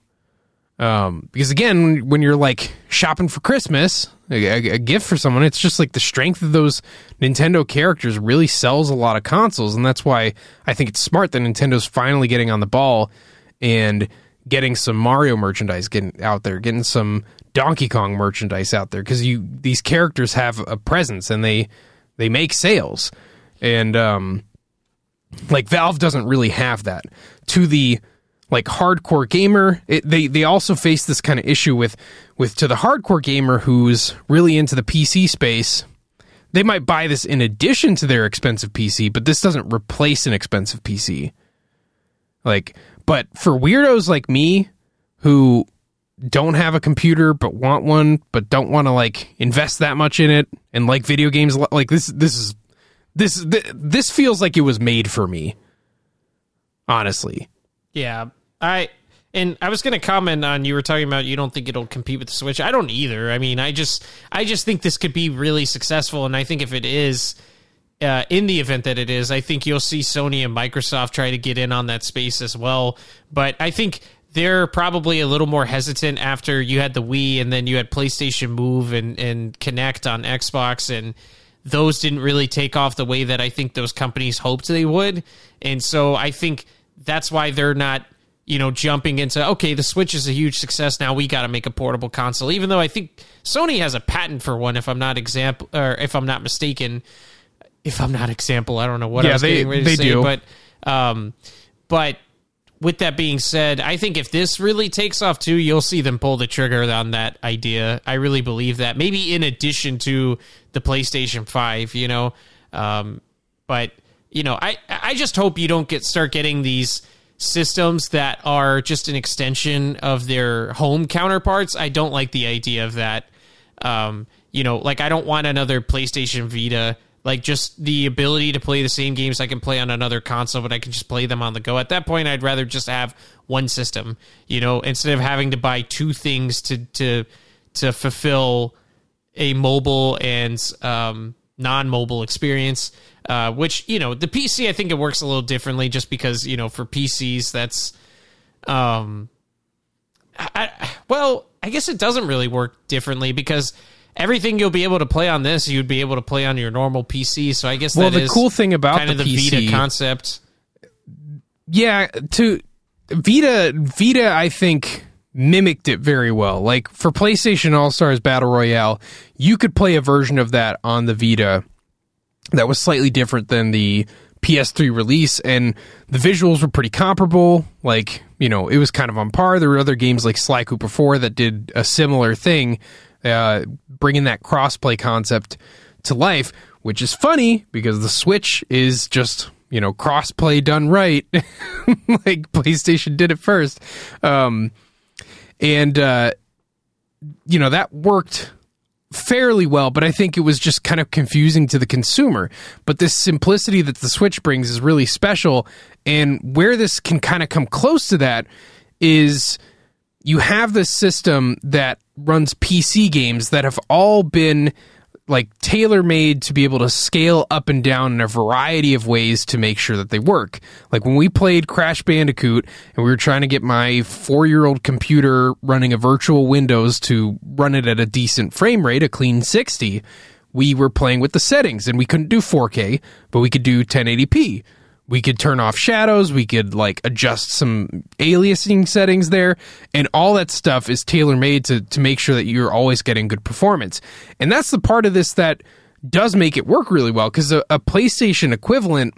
Um, because again, when you're like shopping for Christmas, a, a, gift for someone, it's just like the strength of those Nintendo characters really sells a lot of consoles, and that's why I think it's smart that Nintendo's finally getting on the ball and getting some Mario merchandise getting out there, getting some Donkey Kong merchandise out there because you these characters have a presence and they they make sales, and um, like Valve doesn't really have that. To the like hardcore gamer. It, they they also face this kind of issue with with to the hardcore gamer who's really into the PC space they might buy this in addition to their expensive PC but this doesn't replace an expensive PC like but for weirdos like me who don't have a computer but want one but don't want to like invest that much in it and like video games like this this is this this feels like it was made for me honestly yeah, I and I was going to comment on you were talking about you don't think it'll compete with the Switch. I don't either. I mean, I just I just think this could be really successful, and I think if it is. Uh, in the event that it is, I think you'll see Sony and Microsoft try to get in on that space as well. But I think they're probably a little more hesitant after you had the Wii and then you had PlayStation Move and, and Kinect on Xbox, and those didn't really take off the way that I think those companies hoped they would. And so I think that's why they're not you know jumping into okay the switch is a huge success. Now we got to make a portable console. Even though i think sony has a patent for one if i'm not example or if i'm not mistaken if i'm not example i don't know what yeah, i was they, getting ready to say do. but um but with that being said i think if this really takes off too you'll see them pull the trigger on that idea. I really believe that. Maybe in addition to the playstation 5 you know um but you know, I I just hope you don't get start getting these systems that are just an extension of their home counterparts. I don't like the idea of that. Um, you know, like I don't want another PlayStation Vita. Like just the ability to play the same games I can play on another console, but I can just play them on the go. At that point, I'd rather just have one system. You know, instead of having to buy two things to to to fulfill a mobile and um, non-mobile experience. Uh, which you know, the PC I think it works a little differently, just because you know for PCs that's, um, I, well, I guess it doesn't really work differently because everything you'll be able to play on this, you'd be able to play on your normal PC. So I guess well, the cool thing about kind the, of the PC, Vita concept. yeah, to Vita, Vita, I think mimicked it very well. Like for PlayStation All Stars Battle Royale, you could play a version of that on the Vita that was slightly different than the PS3 release, and the visuals were pretty comparable. Like, you know, it was kind of on par. There were other games like Sly Cooper 4 that did a similar thing, uh, bringing that crossplay concept to life, which is funny because the Switch is just, you know, crossplay done right, [LAUGHS] like PlayStation did it first. Um, and, uh, you know, that worked fairly well, but I think it was just kind of confusing to the consumer. But this simplicity that the Switch brings is really special. And where this can kind of come close to that is you have this system that runs PC games that have all been like tailor made to be able to scale up and down in a variety of ways to make sure that they work. Like when we played Crash Bandicoot and we were trying to get my four year old computer running a virtual Windows to run it at a decent frame rate, a clean 60, we were playing with the settings and we couldn't do 4K, but we could do 1080p we could turn off shadows. We could like adjust some aliasing settings there. And all that stuff is tailor made to to make sure that you're always getting good performance. And that's the part of this that does make it work really well because a, a, PlayStation equivalent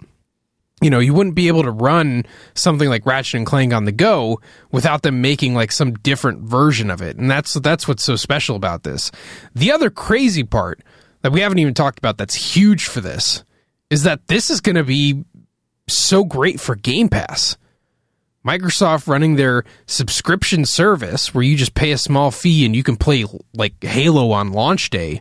you know you wouldn't be able to run something like Ratchet and Clank on the go without them making like some different version of it. And that's that's what's so special about this. The other crazy part that we haven't even talked about that's huge for this is that this is going to be so great for Game Pass. Microsoft running their subscription service where you just pay a small fee and you can play like Halo on launch day.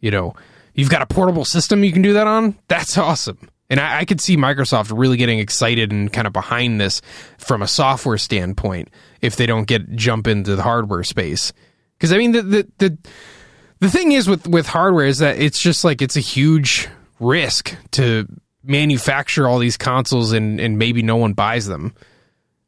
You know, you've got a portable system you can do that on. That's awesome. And I, I could see Microsoft really getting excited and kind of behind this from a software standpoint if they don't get jump into the hardware space. Because I mean, the, the the the thing is with with hardware is that it's just like it's a huge risk to manufacture all these consoles and, and maybe no one buys them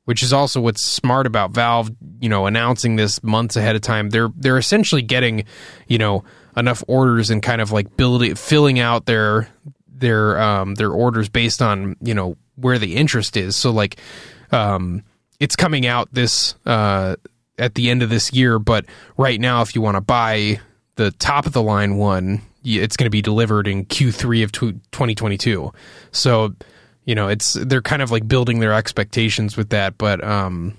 which is also what's smart about Valve, you know, announcing this months ahead of time. They're they're essentially getting, you know, enough orders and kind of like building filling out their their um their orders based on, you know, where the interest is. So like um it's coming out this uh at the end of this year, but right now if you want to buy the top of the line one, it's going to be delivered in Q3 of 2022. So, you know, it's they're kind of like building their expectations with that, but um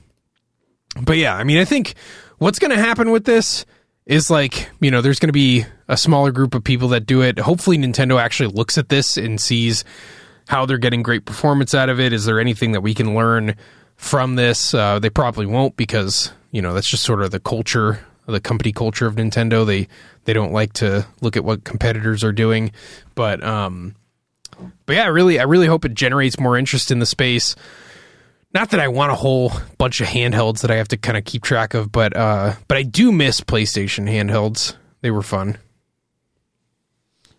but yeah, I mean, I think what's going to happen with this is like, you know, there's going to be a smaller group of people that do it. Hopefully Nintendo actually looks at this and sees how they're getting great performance out of it. Is there anything that we can learn from this? Uh, they probably won't because, you know, that's just sort of the culture the company culture of Nintendo. They they don't like to look at what competitors are doing, but um, but yeah, I really I really hope it generates more interest in the space. Not that I want a whole bunch of handhelds that I have to kind of keep track of, but uh, but I do miss PlayStation handhelds. They were fun.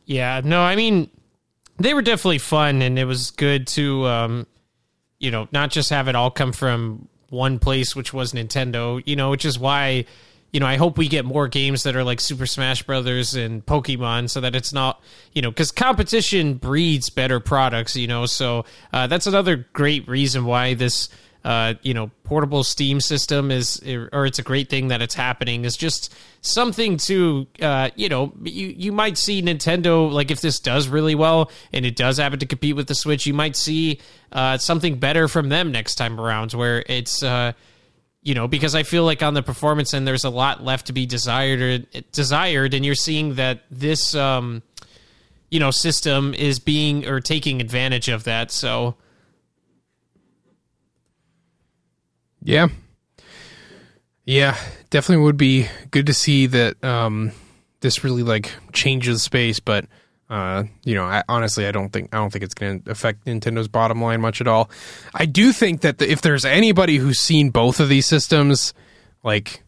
Yeah, no, I mean they were definitely fun, and it was good to um, you know not just have it all come from one place, which was Nintendo. You know, which is why you know, I hope we get more games that are like Super Smash Brothers and Pokemon, so that it's not, you know, because competition breeds better products, you know. So uh, that's another great reason why this, uh, you know, portable Steam system is, or it's a great thing that it's happening. Is just something to, uh, you know, you you might see Nintendo like if this does really well and it does happen to compete with the Switch, you might see uh, something better from them next time around, where it's uh, you know, because I feel like on the performance end, there's a lot left to be desired or desired, and you're seeing that this, um, you know, system is being or taking advantage of that. So, yeah, yeah, definitely would be good to see that. Um, this really like changes space, but uh, you know, I, honestly, I don't think I don't think it's going to affect Nintendo's bottom line much at all. I do think that the, if there's anybody who's seen both of these systems, like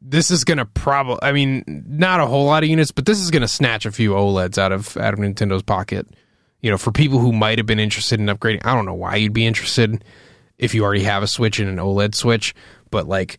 this is going to probably, I mean, not a whole lot of units, but this is going to snatch a few OLEDs out of out of Nintendo's pocket. You know, for people who might have been interested in upgrading, I don't know why you'd be interested if you already have a Switch and an OLED Switch, but like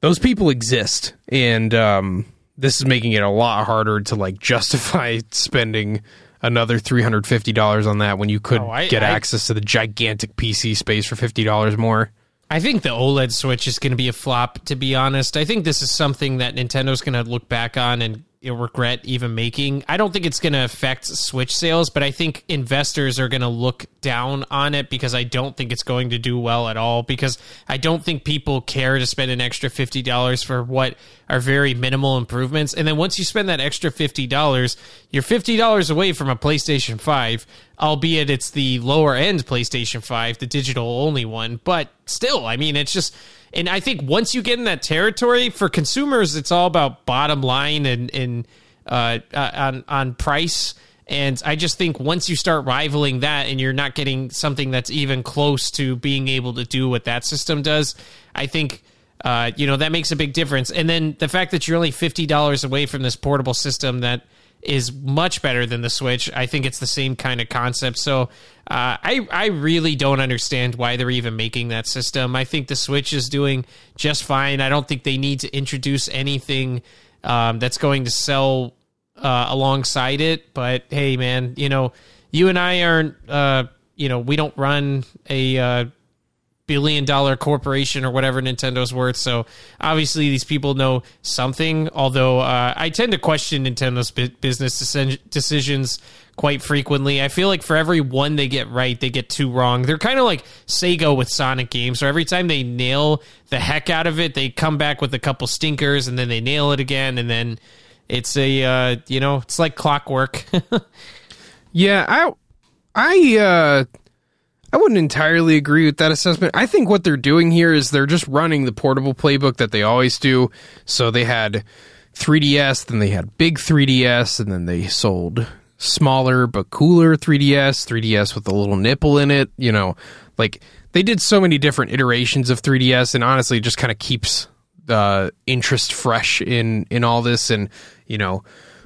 those people exist, and um, this is making it a lot harder to like justify [LAUGHS] spending another three hundred fifty dollars on that when you could oh, I, get I, access to the gigantic PC space for fifty dollars more. I think the OLED Switch is going to be a flop. To be honest, I think this is something that Nintendo's going to look back on and regret even making. I don't think it's going to affect Switch sales, but I think investors are going to look down on it because I don't think it's going to do well at all. Because I don't think people care to spend an extra fifty dollars for what are very minimal improvements. And then once you spend that extra fifty dollars, you're fifty dollars away from a PlayStation Five, albeit it's the lower end PlayStation Five, the digital only one. But still, I mean, it's just and I think once you get in that territory for consumers, it's all about bottom line and and uh, uh, on on price. And I just think once you start rivaling that and you're not getting something that's even close to being able to do what that system does, I think uh, you know that makes a big difference. And then the fact that you're only fifty dollars away from this portable system that is much better than the Switch. I think it's the same kind of concept. So uh, I I really don't understand why they're even making that system. I think the Switch is doing just fine. I don't think they need to introduce anything um, that's going to sell uh, alongside it. But hey, man, you know, you and I aren't. Uh, you know, we don't run a uh, billion dollar corporation or whatever Nintendo's worth. So obviously these people know something. Although uh, I tend to question Nintendo's business decisions quite frequently. I feel like for every one they get right, they get two wrong. They're kind of like Sega with Sonic games. So every time they nail the heck out of it, they come back with a couple stinkers and then they nail it again, and then it's a uh, you know it's like clockwork. [LAUGHS] yeah, I I. uh I wouldn't entirely agree with that assessment. I think what they're doing here is they're just running the portable playbook that they always do. So they had 3DS, then they had big 3DS, and then they sold smaller but cooler 3DS, 3DS with a little nipple in it. You know, like they did so many different iterations of 3DS, and honestly, just kind of keeps the interest fresh in in all this. And you know,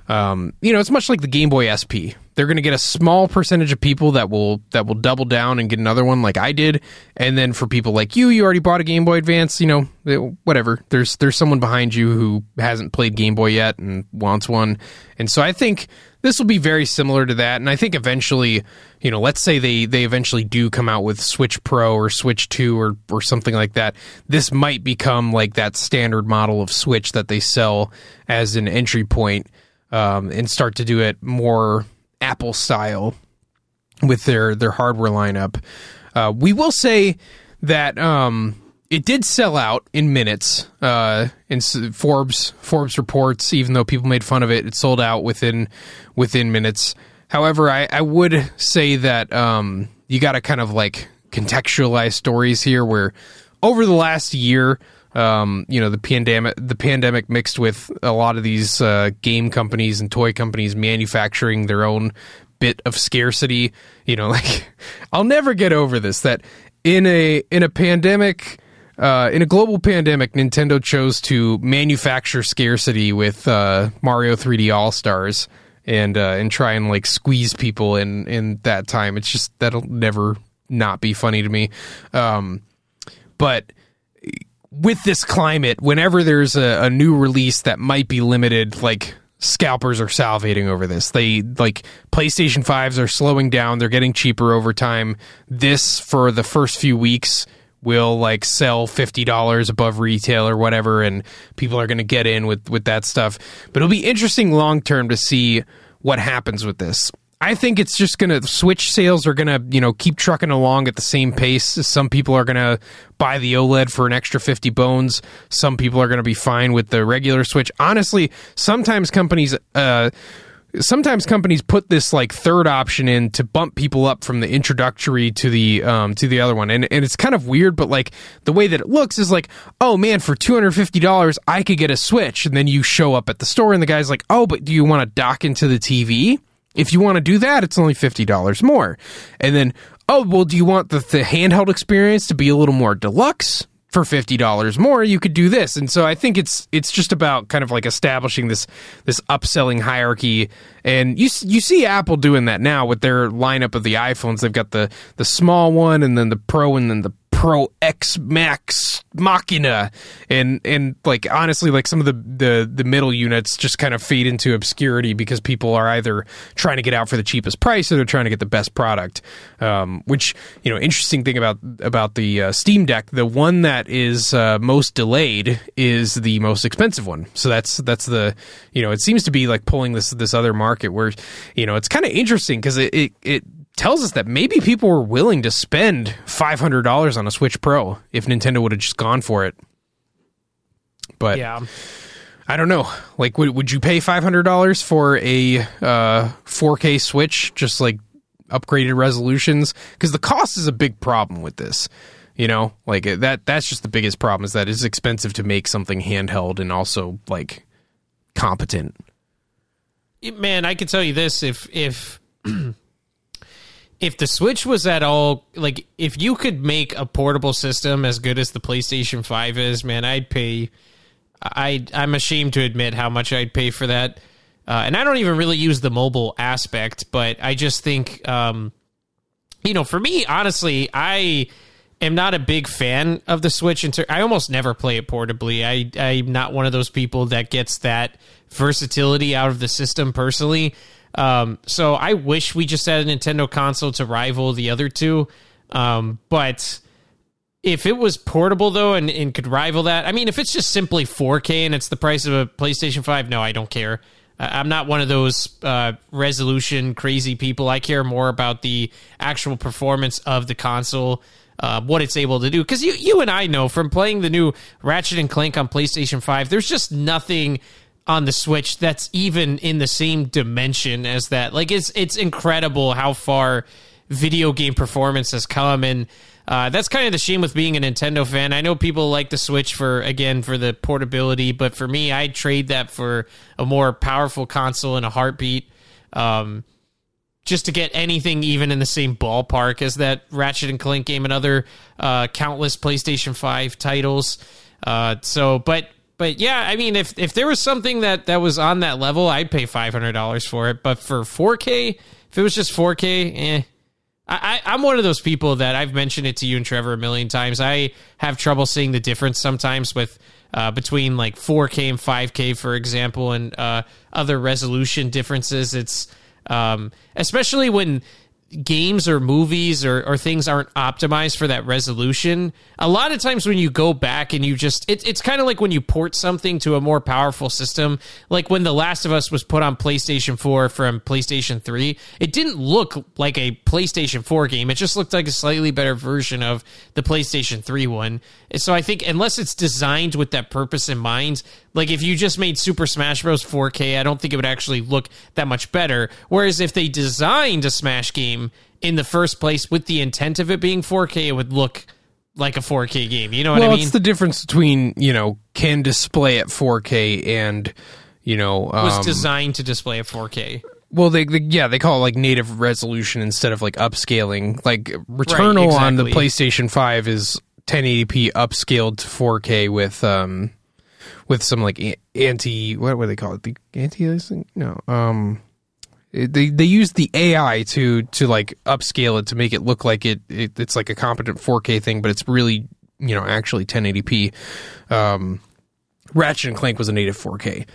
um, you know, it's much like the Game Boy SP they're going to get a small percentage of people that will that will double down and get another one like I did. And then for people like you you already bought a Game Boy Advance you know whatever. There's there's someone behind you who hasn't played Game Boy yet and wants one. And so I think this will be very similar to that. And I think eventually you know let's say they they eventually do come out with Switch Pro or Switch 2 or or something like that. This might become like that standard model of Switch that they sell as an entry point um, and start to do it more Apple style with their their hardware lineup. Uh, we will say that um, it did sell out in minutes. Uh, in Forbes Forbes reports, even though people made fun of it, it sold out within within minutes. However, I, I would say that um, you got to kind of like contextualize stories here, where over the last year um, you know the pandemic the pandemic mixed with a lot of these uh, game companies and toy companies manufacturing their own bit of scarcity you know [LAUGHS] like i'll never get over this that in a in a pandemic uh, in a global pandemic, Nintendo chose to manufacture scarcity with uh, Mario 3D All Stars and uh, and try and like squeeze people in in that time. It's just that'll never not be funny to me. Um, but with this climate, whenever there's a, a new release that might be limited, like scalpers are salivating over this. They like PlayStation 5s are slowing down, they're getting cheaper over time. This for the first few weeks will like sell $50 above retail or whatever and people are going to get in with with that stuff. But it'll be interesting long term to see what happens with this. I think it's just going to Switch sales are going to, you know, keep trucking along at the same pace. Some people are going to buy the OLED for an extra 50 bones. Some people are going to be fine with the regular Switch. Honestly, sometimes companies uh, sometimes companies put this like third option in to bump people up from the introductory to the um, to the other one, and and it's kind of weird, but like the way that it looks is like, oh man, for two hundred fifty dollars, I could get a Switch, and then you show up at the store, and the guy's like, oh, but do you want to dock into the TV? If you want to do that, it's only fifty dollars more, and then oh well, do you want the, the handheld experience to be a little more deluxe? for fifty dollars more, you could do this. And so I think it's it's just about kind of like establishing this this upselling hierarchy. And you you see Apple doing that now with their lineup of the iPhones. They've got the the small one, and then the Pro, and then the Pro X Max Machina, and and like honestly, like some of the, the the middle units just kind of fade into obscurity because people are either trying to get out for the cheapest price or they're trying to get the best product. Um, which you know, interesting thing about about the uh, Steam Deck, the one that is uh, most delayed is the most expensive one. So that's that's the you know, it seems to be like pulling this this other market where you know it's kind of interesting because it, it it tells us that maybe people were willing to spend $500 on a Switch Pro if Nintendo would have just gone for it. But yeah. I don't know. Like, would, would you pay $500 for a uh, 4K Switch, just like upgraded resolutions? Because the cost is a big problem with this. You know, like that. That's just the biggest problem is that it's expensive to make something handheld and also like competent. Man, I can tell you this: if if [CLEARS THROAT] if the Switch was at all like if you could make a portable system as good as the PlayStation 5 is, man, I'd pay I I'm ashamed to admit how much I'd pay for that. Uh, and I don't even really use the mobile aspect, but I just think um you know, for me, honestly, I am not a big fan of the Switch. Inter- I almost never play it portably. I I'm not one of those people that gets that versatility out of the system personally. Um, so I wish we just had a Nintendo console to rival the other two. Um, but if it was portable though and, and could rival that, I mean, if it's just simply 4K and it's the price of a PlayStation 5, no, I don't care. I'm not one of those uh, resolution crazy people. I care more about the actual performance of the console, uh, what it's able to do. Because you, you and I know from playing the new Ratchet and Clank on PlayStation 5, there's just nothing on the Switch that's even in the same dimension as that. Like it's it's incredible how far video game performance has come and uh, that's kind of the shame with being a Nintendo fan. I know people like the Switch for again for the portability, but for me, I'd trade that for a more powerful console in a heartbeat. Um, just to get anything even in the same ballpark as that Ratchet and Clank game and other uh, countless PlayStation Five titles. Uh, so, but but yeah, I mean, if if there was something that that was on that level, I'd pay five hundred dollars for it. But for four K, if it was just four K, eh. I, I'm one of those people that I've mentioned it to you and Trevor a million times. I have trouble seeing the difference sometimes with uh, between like 4K and 5K, for example, and uh, other resolution differences. It's um, especially when games or movies or, or things aren't optimized for that resolution. A lot of times when you go back and you just, it, it's kind of like when you port something to a more powerful system. Like when The Last of Us was put on PlayStation 4 from PlayStation 3, it didn't look like a PlayStation 4 game. It just looked like a slightly better version of the PlayStation 3 one. So I think unless it's designed with that purpose in mind, like if you just made Super Smash Bros 4K, I don't think it would actually look that much better. Whereas if they designed a Smash game in the first place with the intent of it being 4K, it would look like a 4K game. You know what well, I mean? it's the difference between you know can display at 4K and you know um, was designed to display at 4K. Well, they, they, yeah they call it like native resolution instead of like upscaling. Like Returnal right, exactly. on the PlayStation Five is 1080p upscaled to 4K with um with some like anti what what do they call it the anti aliasing no um they they use the AI to to like upscale it to make it look like it, it it's like a competent 4K thing, but it's really you know actually 1080p. Um, Ratchet and Clank was a native 4K,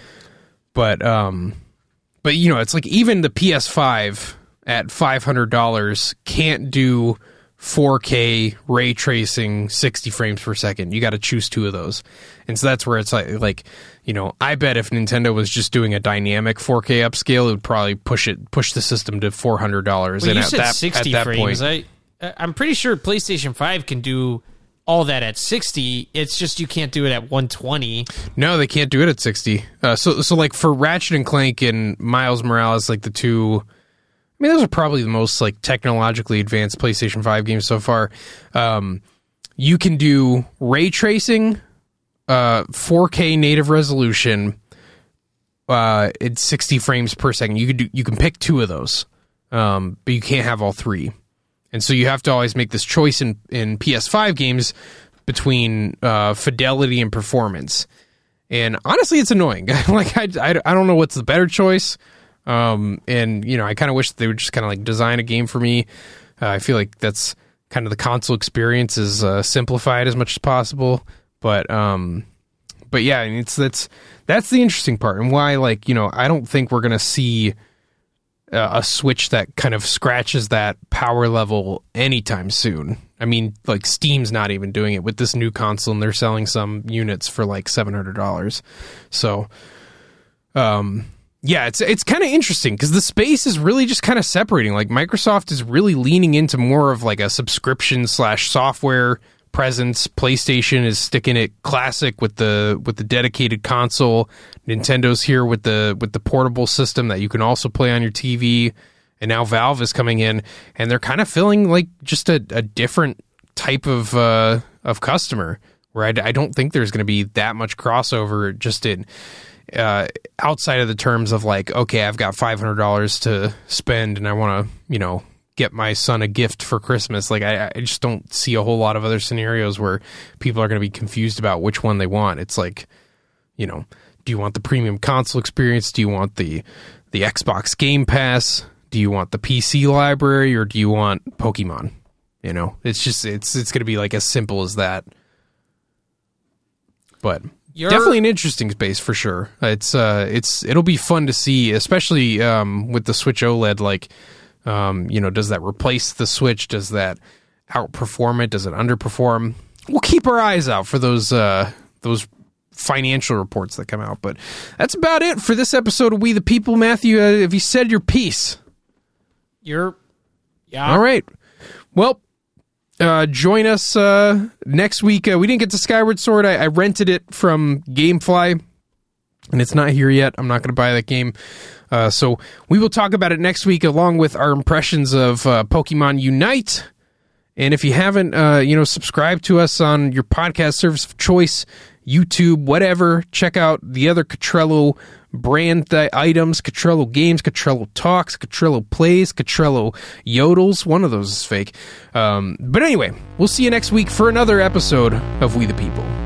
but um, but you know it's like even the PS5 at five hundred dollars can't do 4K ray tracing 60 frames per second. You got to choose two of those. And so that's where it's like like, you know, I bet if Nintendo was just doing a dynamic 4K upscale, it would probably push it push the system to $400. Well, and you at said that 60 at that frames. Point, I I'm pretty sure PlayStation 5 can do all that at 60. It's just you can't do it at 120. No, they can't do it at 60. Uh, so, so like for Ratchet and Clank and Miles Morales, like the two, I mean, those are probably the most like technologically advanced PlayStation 5 games so far. Um, you can do ray tracing, uh, 4K native resolution, uh, it's 60 frames per second. You could do, you can pick two of those, um, but you can't have all three. And so you have to always make this choice in, in PS5 games between uh, fidelity and performance. And honestly, it's annoying. [LAUGHS] like, I, I, I, don't know what's the better choice. Um, and, you know, I kind of wish they would just kind of like design a game for me. Uh, I feel like that's kind of the console experience is uh, simplified as much as possible. But, um, but yeah, it's that's that's the interesting part, and why like you know I don't think we're gonna see a switch that kind of scratches that power level anytime soon. I mean, like Steam's not even doing it with this new console, and they're selling some units for like seven hundred dollars. So, um, yeah, it's it's kind of interesting because the space is really just kind of separating. Like Microsoft is really leaning into more of like a subscription slash software presence. PlayStation is sticking it classic with the with the dedicated console. Nintendo's here with the with the portable system that you can also play on your TV. And now Valve is coming in, and they're kind of feeling like just a, a different type of uh, of customer. Where I, I don't think there's going to be that much crossover just in uh, outside of the terms of like, okay, I've got five hundred dollars to spend, and I want to, you know, get my son a gift for Christmas. Like I, I just don't see a whole lot of other scenarios where people are going to be confused about which one they want. It's like, you know, do you want the premium console experience? Do you want the the Xbox Game Pass? Do you want the PC library or do you want Pokemon? You know, it's just it's it's going to be like as simple as that. But You're- definitely an interesting space for sure. It's uh it's it'll be fun to see, especially um with the Switch OLED like um, you know, does that replace the Switch? Does that outperform it? Does it underperform? We'll keep our eyes out for those uh, those financial reports that come out. But that's about it for this episode of We the People. Matthew, uh, have you said your piece? You're, yeah. All right. Well, uh, join us uh, next week. Uh, we didn't get to Skyward Sword. I, I, rented it from GameFly, and it's not here yet. I'm not going to buy that game. Uh, so we will talk about it next week, along with our impressions of uh, Pokemon Unite. And if you haven't, uh, you know, subscribe to us on your podcast service of choice, YouTube, whatever, check out the other Catrello brand th- items, Catrello Games, Catrello Talks, Catrello Plays, Catrello Yodels. One of those is fake. Um, but anyway, we'll see you next week for another episode of We the People.